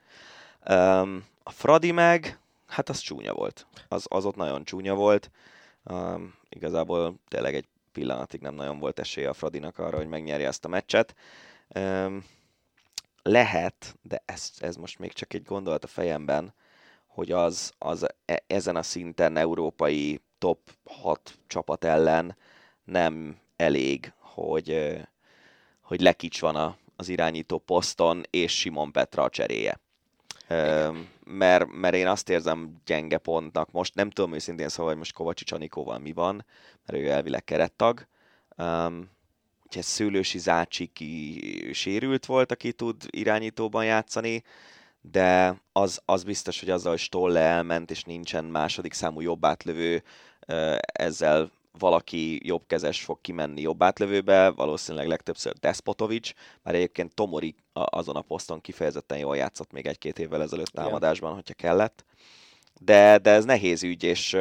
Um, a Fradi meg, hát az csúnya volt. Az, az ott nagyon csúnya volt. Um, igazából tényleg egy pillanatig nem nagyon volt esélye a Fradinak arra, hogy megnyerje ezt a meccset. Um, lehet, de ez, ez most még csak egy gondolat a fejemben, hogy az, az e, ezen a szinten európai top 6 csapat ellen nem elég, hogy, hogy Lekics van a, az irányító poszton, és Simon Petra a cseréje. Mert, mert én azt érzem gyenge pontnak. Most nem tudom őszintén szóval, hogy most Kovacsics Anikóval mi van, mert ő elvileg kerettag. Um, ugye Szőlősi Zácsiki sérült volt, aki tud irányítóban játszani, de az, az biztos, hogy azzal, hogy Stolle elment, és nincsen második számú jobb átlövő, ezzel valaki jobbkezes fog kimenni jobb átlövőbe, valószínűleg legtöbbször Despotovics, már egyébként Tomori azon a poszton kifejezetten jól játszott még egy-két évvel ezelőtt támadásban, hogyha kellett. De, de ez nehéz ügy, és,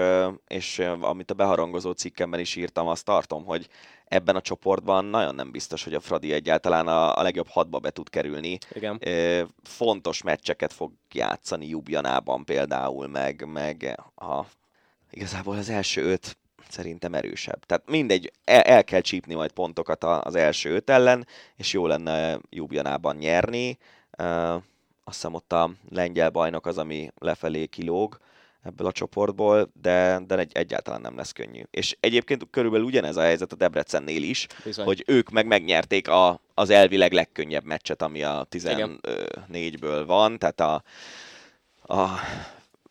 és amit a beharangozó cikkemben is írtam, azt tartom, hogy ebben a csoportban nagyon nem biztos, hogy a Fradi egyáltalán a, a legjobb hatba be tud kerülni. Igen. Fontos meccseket fog játszani Jubjanában például, meg, meg a, igazából az első öt szerintem erősebb. Tehát mindegy, el, el kell csípni majd pontokat az első öt ellen, és jó lenne Jubjanában nyerni. Uh, azt hiszem ott a lengyel bajnok az, ami lefelé kilóg ebből a csoportból, de, de egy, egyáltalán nem lesz könnyű. És egyébként körülbelül ugyanez a helyzet a Debrecennél is, Bizony. hogy ők meg megnyerték a, az elvileg legkönnyebb meccset, ami a 14-ből van, tehát a, a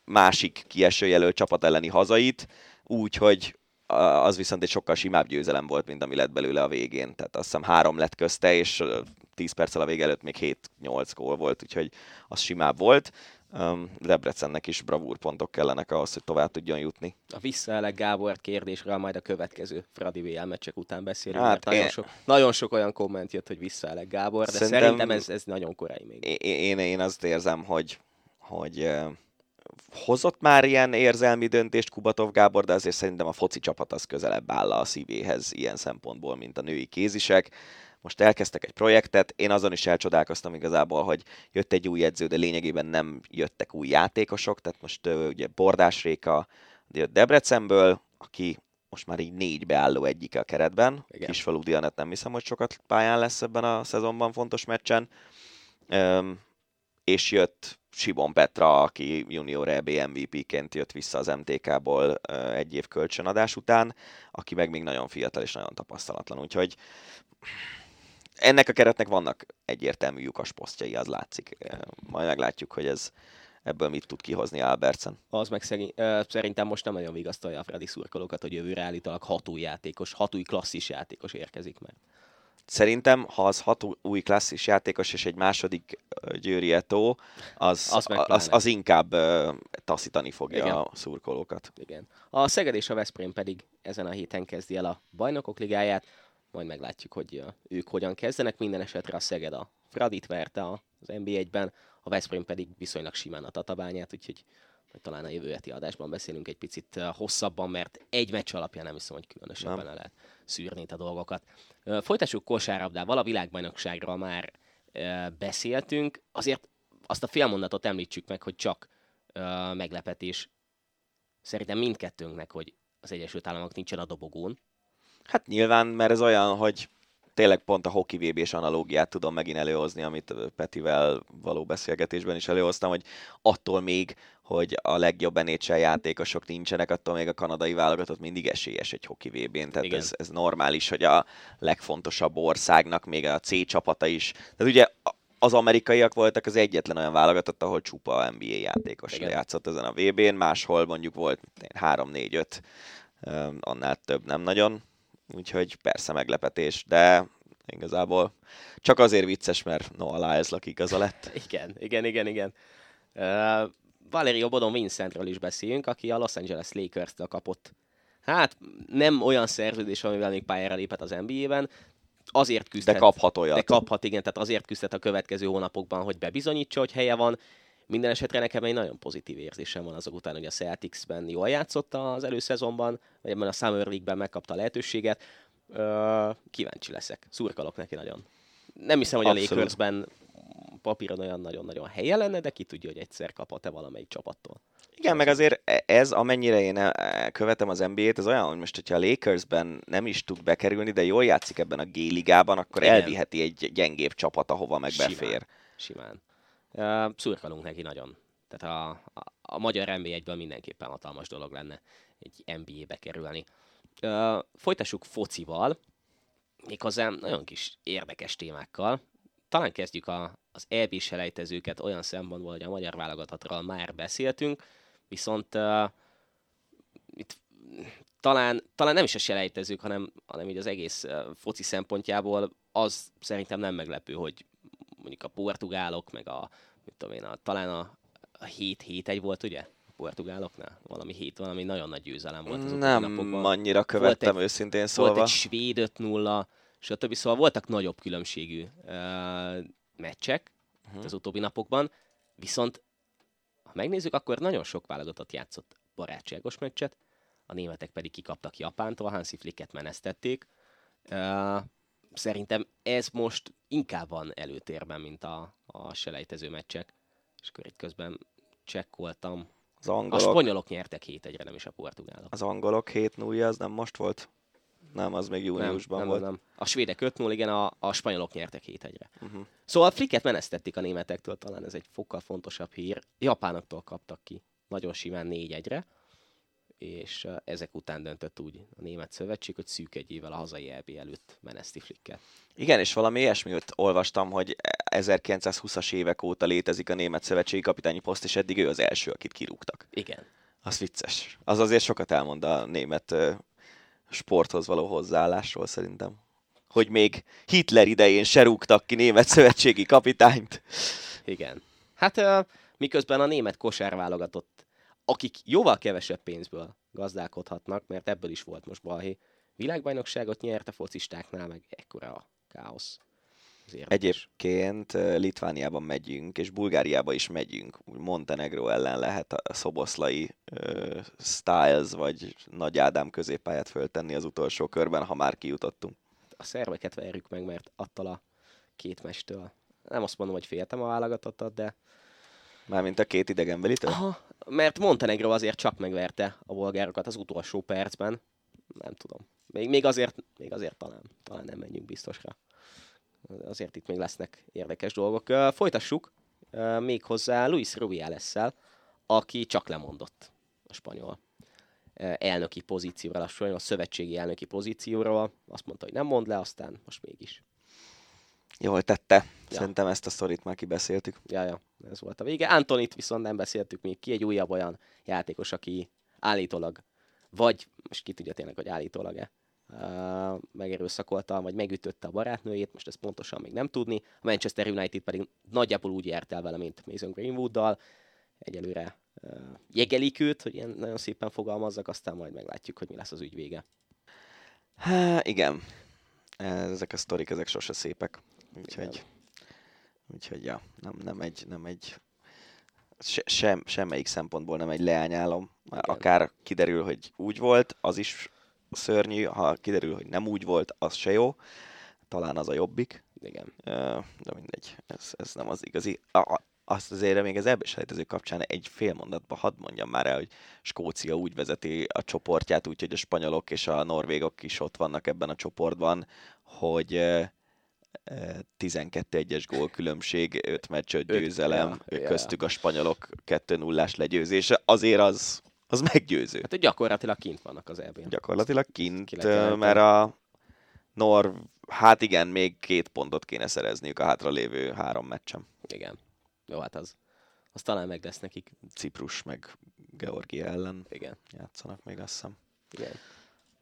másik kieső jelölt csapat elleni hazait, úgy, hogy az viszont egy sokkal simább győzelem volt, mint ami lett belőle a végén. Tehát azt hiszem három lett közte, és 10 perccel a vége előtt még 7-8 gól volt, úgyhogy az simább volt. Debrecennek is bravúrpontok kellenek ahhoz, hogy tovább tudjon jutni. A visszaelek Gábor kérdésről majd a következő Fradi VL meccsek után beszélünk, hát mert én... nagyon, sok, nagyon sok olyan komment jött, hogy visszaelek Gábor, de szerintem, szerintem ez, ez nagyon korai még. Én, én, én azt érzem, hogy, hogy hozott már ilyen érzelmi döntést Kubatov Gábor, de azért szerintem a foci csapat az közelebb áll a szívéhez ilyen szempontból, mint a női kézisek. Most elkezdtek egy projektet, én azon is elcsodálkoztam igazából, hogy jött egy új edző, de lényegében nem jöttek új játékosok, tehát most ugye Bordás Réka jött Debrecenből, aki most már így négy beálló egyike a keretben. Igen. Kisfalú Dianet nem hiszem, hogy sokat pályán lesz ebben a szezonban fontos meccsen. Üm, és jött Sibon Petra, aki junior EB MVP-ként jött vissza az MTK-ból egy év kölcsönadás után, aki meg még nagyon fiatal és nagyon tapasztalatlan, úgyhogy ennek a keretnek vannak egyértelmű lyukas posztjai, az látszik. Majd meglátjuk, hogy ez ebből mit tud kihozni Albertsen. Az meg szerint, szerintem most nem nagyon vigasztalja a Freddy szurkolókat, hogy jövőre állítólag hat új játékos, hat új klasszis játékos érkezik meg. Szerintem, ha az hat új klasszis játékos és egy második Győri Eto, az, az, az, az inkább uh, taszítani fogja Igen. a szurkolókat. Igen. A Szeged és a Veszprém pedig ezen a héten kezdi el a bajnokok ligáját, majd meglátjuk, hogy uh, ők hogyan kezdenek. Minden esetre a Szeged a Fradit verte az NB1-ben, a Veszprém pedig viszonylag simán a Tatabányát, úgyhogy hogy talán a jövő heti adásban beszélünk egy picit hosszabban, mert egy meccs alapján nem hiszem, hogy különösebben nem. lehet szűrni a dolgokat. Folytassuk kosárlabdával, a világbajnokságról már beszéltünk, azért azt a félmondatot említsük meg, hogy csak meglepetés szerintem mindkettőnknek, hogy az Egyesült Államok nincsen a dobogón. Hát nyilván, mert ez olyan, hogy tényleg pont a hoki vb és analógiát tudom megint előhozni, amit Petivel való beszélgetésben is előhoztam, hogy attól még, hogy a legjobb NHL játékosok nincsenek, attól még a kanadai válogatott mindig esélyes egy hoki VB-n, tehát ez, ez normális, hogy a legfontosabb országnak még a C csapata is. Tehát ugye az amerikaiak voltak az egyetlen olyan válogatott, ahol csupa NBA játékos Igen. játszott ezen a VB-n, máshol mondjuk volt 3-4-5, annál több nem nagyon úgyhogy persze meglepetés, de igazából csak azért vicces, mert Noah Lyles lakik az a lett. Igen, igen, igen, igen. Uh, Valerio Bodon Vincentről is beszéljünk, aki a Los Angeles Lakers-től kapott. Hát nem olyan szerződés, amivel még pályára lépett az NBA-ben, azért küzdhet. De kaphat olyat. De kaphat, igen, tehát azért küzdhet a következő hónapokban, hogy bebizonyítsa, hogy helye van. Minden esetre nekem egy nagyon pozitív érzésem van azok után, hogy a Celtics-ben jól játszott az előszezonban, vagy ebben a Summer League-ben megkapta a lehetőséget. Kíváncsi leszek. Szurkalok neki nagyon. Nem hiszem, hogy Abszolút. a Lakersben papíron olyan nagyon-nagyon helye lenne, de ki tudja, hogy egyszer kaphat-e valamelyik csapattól. Igen, meg azért ez, amennyire én követem az NBA-t, ez olyan, hogy most, hogyha a Lakersben nem is tud bekerülni, de jól játszik ebben a G-ligában, akkor Igen. elviheti egy gyengébb csapat, ahova meg Simán. befér. Simán. Szurkolunk neki nagyon. Tehát a, a, a magyar NB1-ből mindenképpen hatalmas dolog lenne egy NBA-be kerülni. Uh, folytassuk focival, méghozzá nagyon kis érdekes témákkal. Talán kezdjük a, az EB selejtezőket olyan szempontból, hogy a magyar válogathatról már beszéltünk, viszont uh, itt talán, talán nem is a selejtezők, hanem, hanem így az egész foci szempontjából az szerintem nem meglepő, hogy mondjuk a portugálok, meg a, mit tudom én, a, talán a, a 7-7-1 volt, ugye? A portugáloknál? Valami 7, valami nagyon nagy győzelem volt az Nem napokban. annyira követtem egy- őszintén Volt szólva. egy svéd 5-0, stb. Szóval voltak nagyobb különbségű uh, meccsek uh-huh. az utóbbi napokban, viszont ha megnézzük, akkor nagyon sok válogatott játszott barátságos meccset, a németek pedig kikaptak Japántól, Hansi Flicket menesztették. Uh, szerintem ez most inkább van előtérben, mint a, a selejtező meccsek. És akkor itt közben csekkoltam. Az A angolok, spanyolok nyertek 7-1-re, nem is a portugálok. az angolok 7 0 az nem most volt? Nem, az még Nem, júniusban nem, volt. nem, nem. A svédek 5-0, igen, a, a spanyolok nyertek 7-1-re. Uh-huh. Szóval Flicket menesztették a németektől, talán ez egy fokkal fontosabb hír. Japánoktól kaptak ki nagyon simán 4-1-re, és ezek után döntött úgy a német szövetség, hogy szűk egy évvel a hazai EB előtt meneszti Flicket. Igen, és valami ilyesmit olvastam, hogy 1920-as évek óta létezik a német szövetségi kapitányi poszt, és eddig ő az első, akit kirúgtak. Igen. Az vicces. Az azért sokat elmond a német sporthoz való hozzáállásról szerintem. Hogy még Hitler idején se rúgtak ki német szövetségi kapitányt. Igen. Hát miközben a német kosárválogatott, akik jóval kevesebb pénzből gazdálkodhatnak, mert ebből is volt most balhé, világbajnokságot nyert a focistáknál, meg ekkora a káosz. Egyébként Litvániában megyünk, és Bulgáriába is megyünk. Montenegro ellen lehet a szoboszlai ö, Styles vagy Nagy Ádám középpályát föltenni az utolsó körben, ha már kijutottunk. a szerveket verjük meg, mert attól a két mestől. Nem azt mondom, hogy féltem a válogatottat, de... Mármint a két idegenbelitől? Aha, mert Montenegro azért csak megverte a bolgárokat az utolsó percben. Nem tudom. Még, még, azért, még azért talán, talán nem menjünk biztosra. Azért itt még lesznek érdekes dolgok. Folytassuk méghozzá Luis rubiales aki csak lemondott a spanyol elnöki pozícióról, a spanyol szövetségi elnöki pozícióról. Azt mondta, hogy nem mond le, aztán most mégis. Jól tette. Ja. Szerintem ezt a sztorit már kibeszéltük. Ja, ja, ez volt a vége. Antonit viszont nem beszéltük még ki, egy újabb olyan játékos, aki állítólag, vagy, most ki tudja tényleg, hogy állítólag-e, uh, megerőszakolta, vagy megütötte a barátnőjét, most ezt pontosan még nem tudni. A Manchester United pedig nagyjából úgy járt el vele, mint Mason Greenwooddal. Egyelőre uh, jegelik őt, hogy ilyen nagyon szépen fogalmazzak, aztán majd meglátjuk, hogy mi lesz az ügy vége. Há, igen. Ezek a sztorik, ezek sose szépek. Úgyhogy, úgyhogy ja, nem, nem egy, nem egy se, sem, semmelyik szempontból nem egy leányálom. Igen. Akár kiderül, hogy úgy volt, az is szörnyű, ha kiderül, hogy nem úgy volt, az se jó. Talán az a jobbik. Igen. De mindegy, ez, ez nem az igazi. A, azt azért még az ebbs kapcsán egy fél mondatban hadd mondjam már el, hogy Skócia úgy vezeti a csoportját, úgyhogy a spanyolok és a norvégok is ott vannak ebben a csoportban, hogy 12-1-es gól különbség, 5 meccs 5 Öt, győzelem, ja, ja. köztük a spanyolok 2 0 legyőzése, azért az, az meggyőző. Hát gyakorlatilag kint vannak az EB-n. Gyakorlatilag kint, mert a Norv, hát igen, még két pontot kéne szerezniük a hátralévő három meccsen. Igen. Jó, hát az, az talán meg lesz nekik. Ciprus meg Georgia ellen Igen. játszanak még azt hiszem. Igen.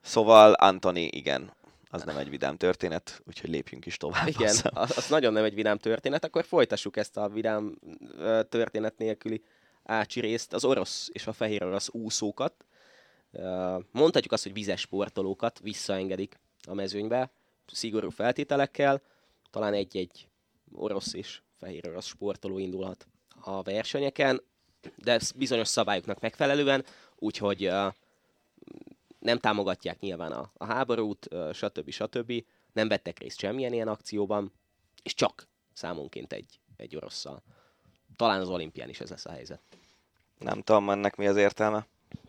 Szóval Antoni, igen, az nem egy vidám történet, úgyhogy lépjünk is tovább. Igen, az, az nagyon nem egy vidám történet, akkor folytassuk ezt a vidám történet nélküli ácsi részt, az orosz és a fehér orosz úszókat. Mondhatjuk azt, hogy vizes sportolókat visszaengedik a mezőnybe, szigorú feltételekkel, talán egy-egy orosz és fehér orosz sportoló indulhat a versenyeken, de bizonyos szabályoknak megfelelően, úgyhogy nem támogatják nyilván a, a háborút, stb. stb. Nem vettek részt semmilyen ilyen akcióban, és csak számonként egy, egy orosszal. Talán az olimpián is ez lesz a helyzet. Nem tudom, ennek mi az értelme.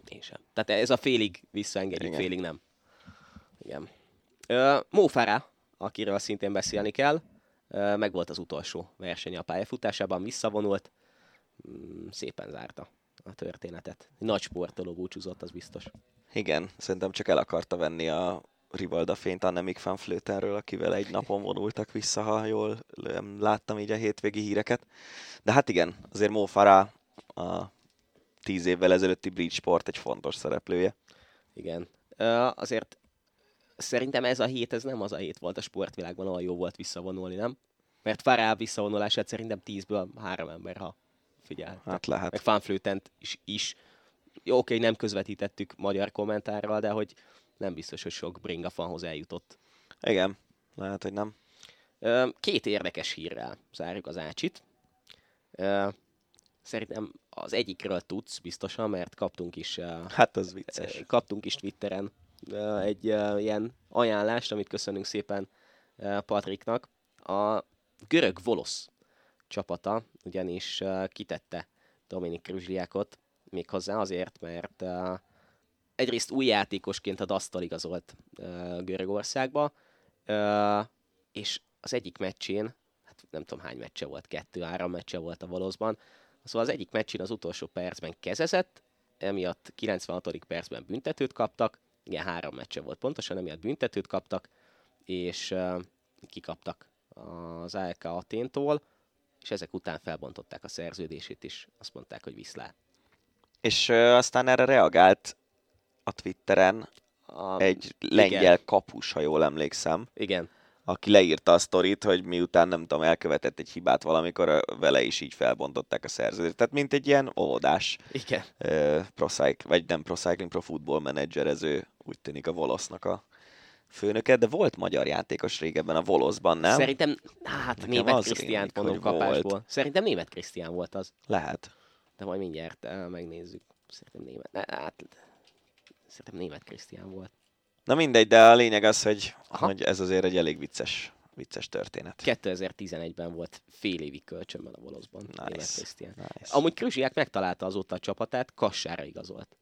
Én sem. Tehát ez a félig visszaengedjük, Igen. félig nem. Igen. Farah, akiről szintén beszélni kell, meg volt az utolsó verseny a pályafutásában, visszavonult, Mm, szépen zárta a történetet. Nagy sportoló búcsúzott, az biztos. Igen, szerintem csak el akarta venni a Rivalda fényt Annemiek van Flötenről, akivel egy napon vonultak vissza, ha jól láttam így a hétvégi híreket. De hát igen, azért Mo Farah a tíz évvel ezelőtti Bridge Sport egy fontos szereplője. Igen. Azért szerintem ez a hét, ez nem az a hét volt a sportvilágban, ahol jó volt visszavonulni, nem? Mert Farah visszavonulását szerintem tízből három ember, ha figyel. Hát lehet. Meg Fanflötent is, is. Jó, oké, nem közvetítettük magyar kommentárral, de hogy nem biztos, hogy sok bringa fanhoz eljutott. Igen, lehet, hogy nem. Két érdekes hírrel zárjuk az ácsit. Szerintem az egyikről tudsz biztosan, mert kaptunk is, Hát az vicces. kaptunk is Twitteren egy ilyen ajánlást, amit köszönünk szépen Patriknak. A görög Volosz csapata ugyanis kitette Dominik Kruzsliákot, méghozzá azért, mert egyrészt új játékosként a Dasztal igazolt ö, Görögországba, és az egyik meccsén, hát nem tudom hány meccse volt, kettő-három meccse volt a Voloszban, szóval az egyik meccsén az utolsó percben kezezett, emiatt 96. percben büntetőt kaptak, igen, három meccse volt pontosan, emiatt büntetőt kaptak, és uh, kikaptak az ALK Aténtól, és ezek után felbontották a szerződését, és azt mondták, hogy viszlát. És aztán erre reagált a Twitteren A, egy lengyel igen. kapus, ha jól emlékszem, Igen, aki leírta a sztorit, hogy miután nem tudom, elkövetett egy hibát valamikor, vele is így felbontották a szerződést. Tehát mint egy ilyen óvodás igen. ö, pro cyc- vagy nem pro cycling, pro football menedzserező, úgy tűnik a Volosznak a főnöke, de volt magyar játékos régebben a Voloszban, nem? Szerintem, hát Nekem német Krisztiánt mondom kapásból. volt. Szerintem német Krisztián volt az. Lehet. De majd mindjárt uh, megnézzük. Szerintem német. Ne, hát, szerintem német Krisztián volt. Na mindegy, de a lényeg az, hogy, Aha. hogy ez azért egy elég vicces, vicces történet. 2011-ben volt fél évig kölcsönben a Voloszban. Nice. Német Krisztián. Nice. Amúgy Kruzsiák megtalálta azóta a csapatát, Kassára igazolt.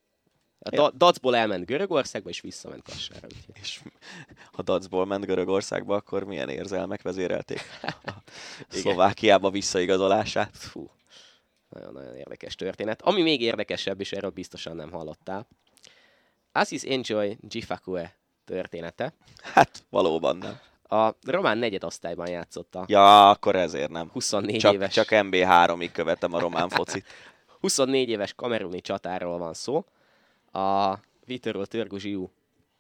A da- Dacból elment Görögországba, és visszament Kassára. Úgyhogy. És ha Dacból ment Görögországba, akkor milyen érzelmek vezérelték a Szlovákiába visszaigazolását? Fú, nagyon-nagyon érdekes történet. Ami még érdekesebb, és erről biztosan nem hallottál, Aziz Enjoy Gifakue története. Hát valóban nem. A román negyedosztályban játszotta. Ja, akkor ezért nem. 24 Csak, éves. csak MB3-ig követem a román focit. 24 éves kameruni csatáról van szó. A Vitorul Törguzsiú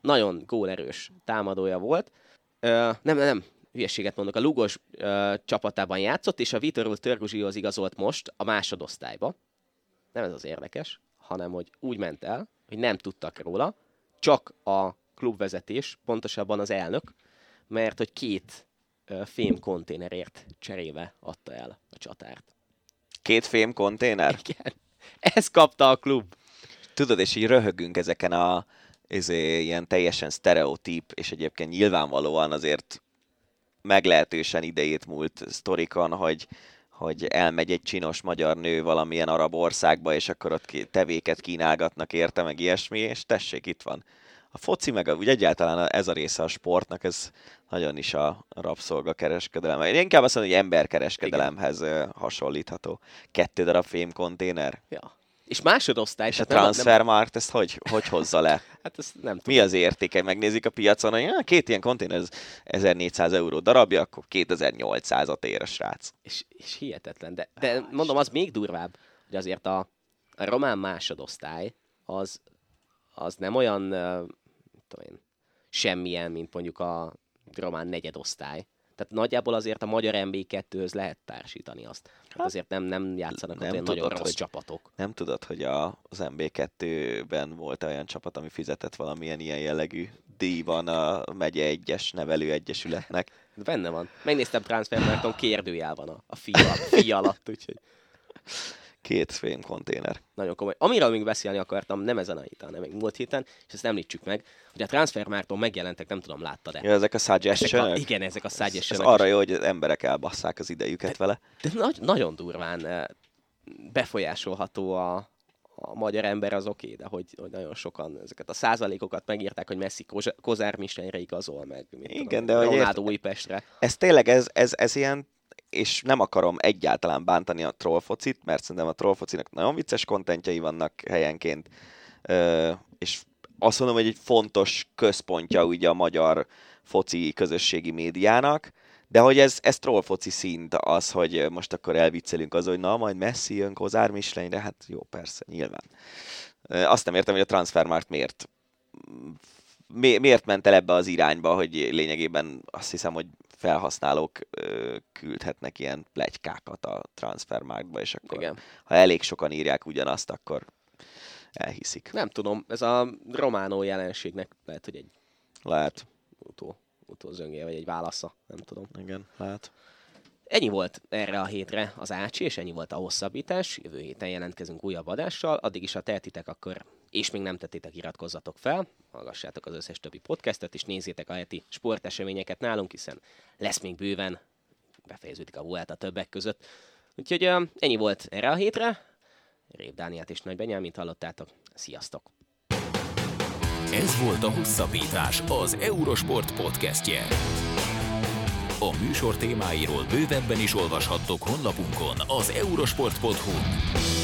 nagyon gólerős támadója volt. Ö, nem, nem, nem, hülyeséget mondok, a Lugos ö, csapatában játszott, és a Vitorul Törguzsiúhoz igazolt most a másodosztályba. Nem ez az érdekes, hanem hogy úgy ment el, hogy nem tudtak róla, csak a klubvezetés, pontosabban az elnök, mert hogy két ö, fém konténerért cserébe adta el a csatárt. Két fém konténer? Igen. Ezt kapta a klub. Tudod, és így röhögünk ezeken a izé, ilyen teljesen sztereotíp, és egyébként nyilvánvalóan azért meglehetősen idejét múlt sztorikon, hogy, hogy elmegy egy csinos magyar nő valamilyen arab országba, és akkor ott tevéket kínálgatnak érte, meg ilyesmi, és tessék, itt van. A foci, meg a, úgy egyáltalán ez a része a sportnak, ez nagyon is a rabszolgakereskedelem. Én inkább azt mondom, hogy emberkereskedelemhez ö, hasonlítható. Kettő darab fémkonténer. Ja. És másodosztály. És a tehát nem- transfermarkt ezt hogy, hogy hozza le? Hát ezt nem tudom. Mi az értéke? Megnézik a piacon, hogy "Ah, két ilyen konténer, ez 1400 euró darabja, akkor 2800-at ér a srác. És, és hihetetlen. De, de mondom, az még durvább, hogy azért a, a román másodosztály az, az nem olyan, uh, tudom én, semmilyen, mint mondjuk a román negyedosztály. Tehát nagyjából azért a magyar MB2-höz lehet társítani azt. Hát azért nem, nem játszanak nem olyan nagyon rossz csapatok. Nem tudod, hogy a, az MB2-ben volt olyan csapat, ami fizetett valamilyen ilyen jellegű díjban a megye egyes nevelőegyesületnek. De benne van. Megnéztem Transfermarkton, kérdőjel van a, a fi, alatt, fi alatt, úgyhogy Két fém konténer. Nagyon komoly. Amiről még beszélni akartam, nem ezen a héten, hanem még múlt héten, és ezt említsük meg, hogy a Transfermárton megjelentek, nem tudom, láttad-e? Ja, ezek a ezek suggestion a, igen, ezek a Ez suggestion arra jó, hogy az emberek elbasszák az idejüket vele. De nagy, nagyon durván eh, befolyásolható a, a magyar ember az oké, de hogy, hogy nagyon sokan ezeket a százalékokat megírták, hogy Messi Koz- Kozár Mistenre igazol meg. Mit Igen, tudom, de Ronaldo Újpestre. Ez tényleg, ez, ez, ez ilyen, és nem akarom egyáltalán bántani a trollfocit, mert szerintem a trollfocinak nagyon vicces kontentjei vannak helyenként, és azt mondom, hogy egy fontos központja ugye a magyar foci közösségi médiának, de hogy ez, ez trollfoci szint az, hogy most akkor elviccelünk az, hogy na, majd Messi jön Kozár Mislenyre, hát jó, persze, nyilván. Azt nem értem, hogy a transfermárt miért mi, miért ment el ebbe az irányba, hogy lényegében azt hiszem, hogy felhasználók ö, küldhetnek ilyen plegykákat a transfermarktba, és akkor Igen. ha elég sokan írják ugyanazt, akkor elhiszik. Nem tudom, ez a románó jelenségnek lehet, hogy egy Lehet. utó, utózöngje, vagy egy válasza, nem tudom. Igen, lehet. Ennyi volt erre a hétre az Ácsi, és ennyi volt a hosszabbítás. Jövő héten jelentkezünk újabb adással. Addig is, ha tehetitek, akkor és még nem tettétek, iratkozzatok fel, hallgassátok az összes többi podcastet, és nézzétek a heti sporteseményeket nálunk, hiszen lesz még bőven, befejeződik a Vuelta többek között. Úgyhogy ö, ennyi volt erre a hétre. Rév Dániát és Nagy Benyámint hallottátok. Sziasztok! Ez volt a Hosszabbítás, az Eurosport podcastje. A műsor témáiról bővebben is olvashattok honlapunkon az eurosport.hu.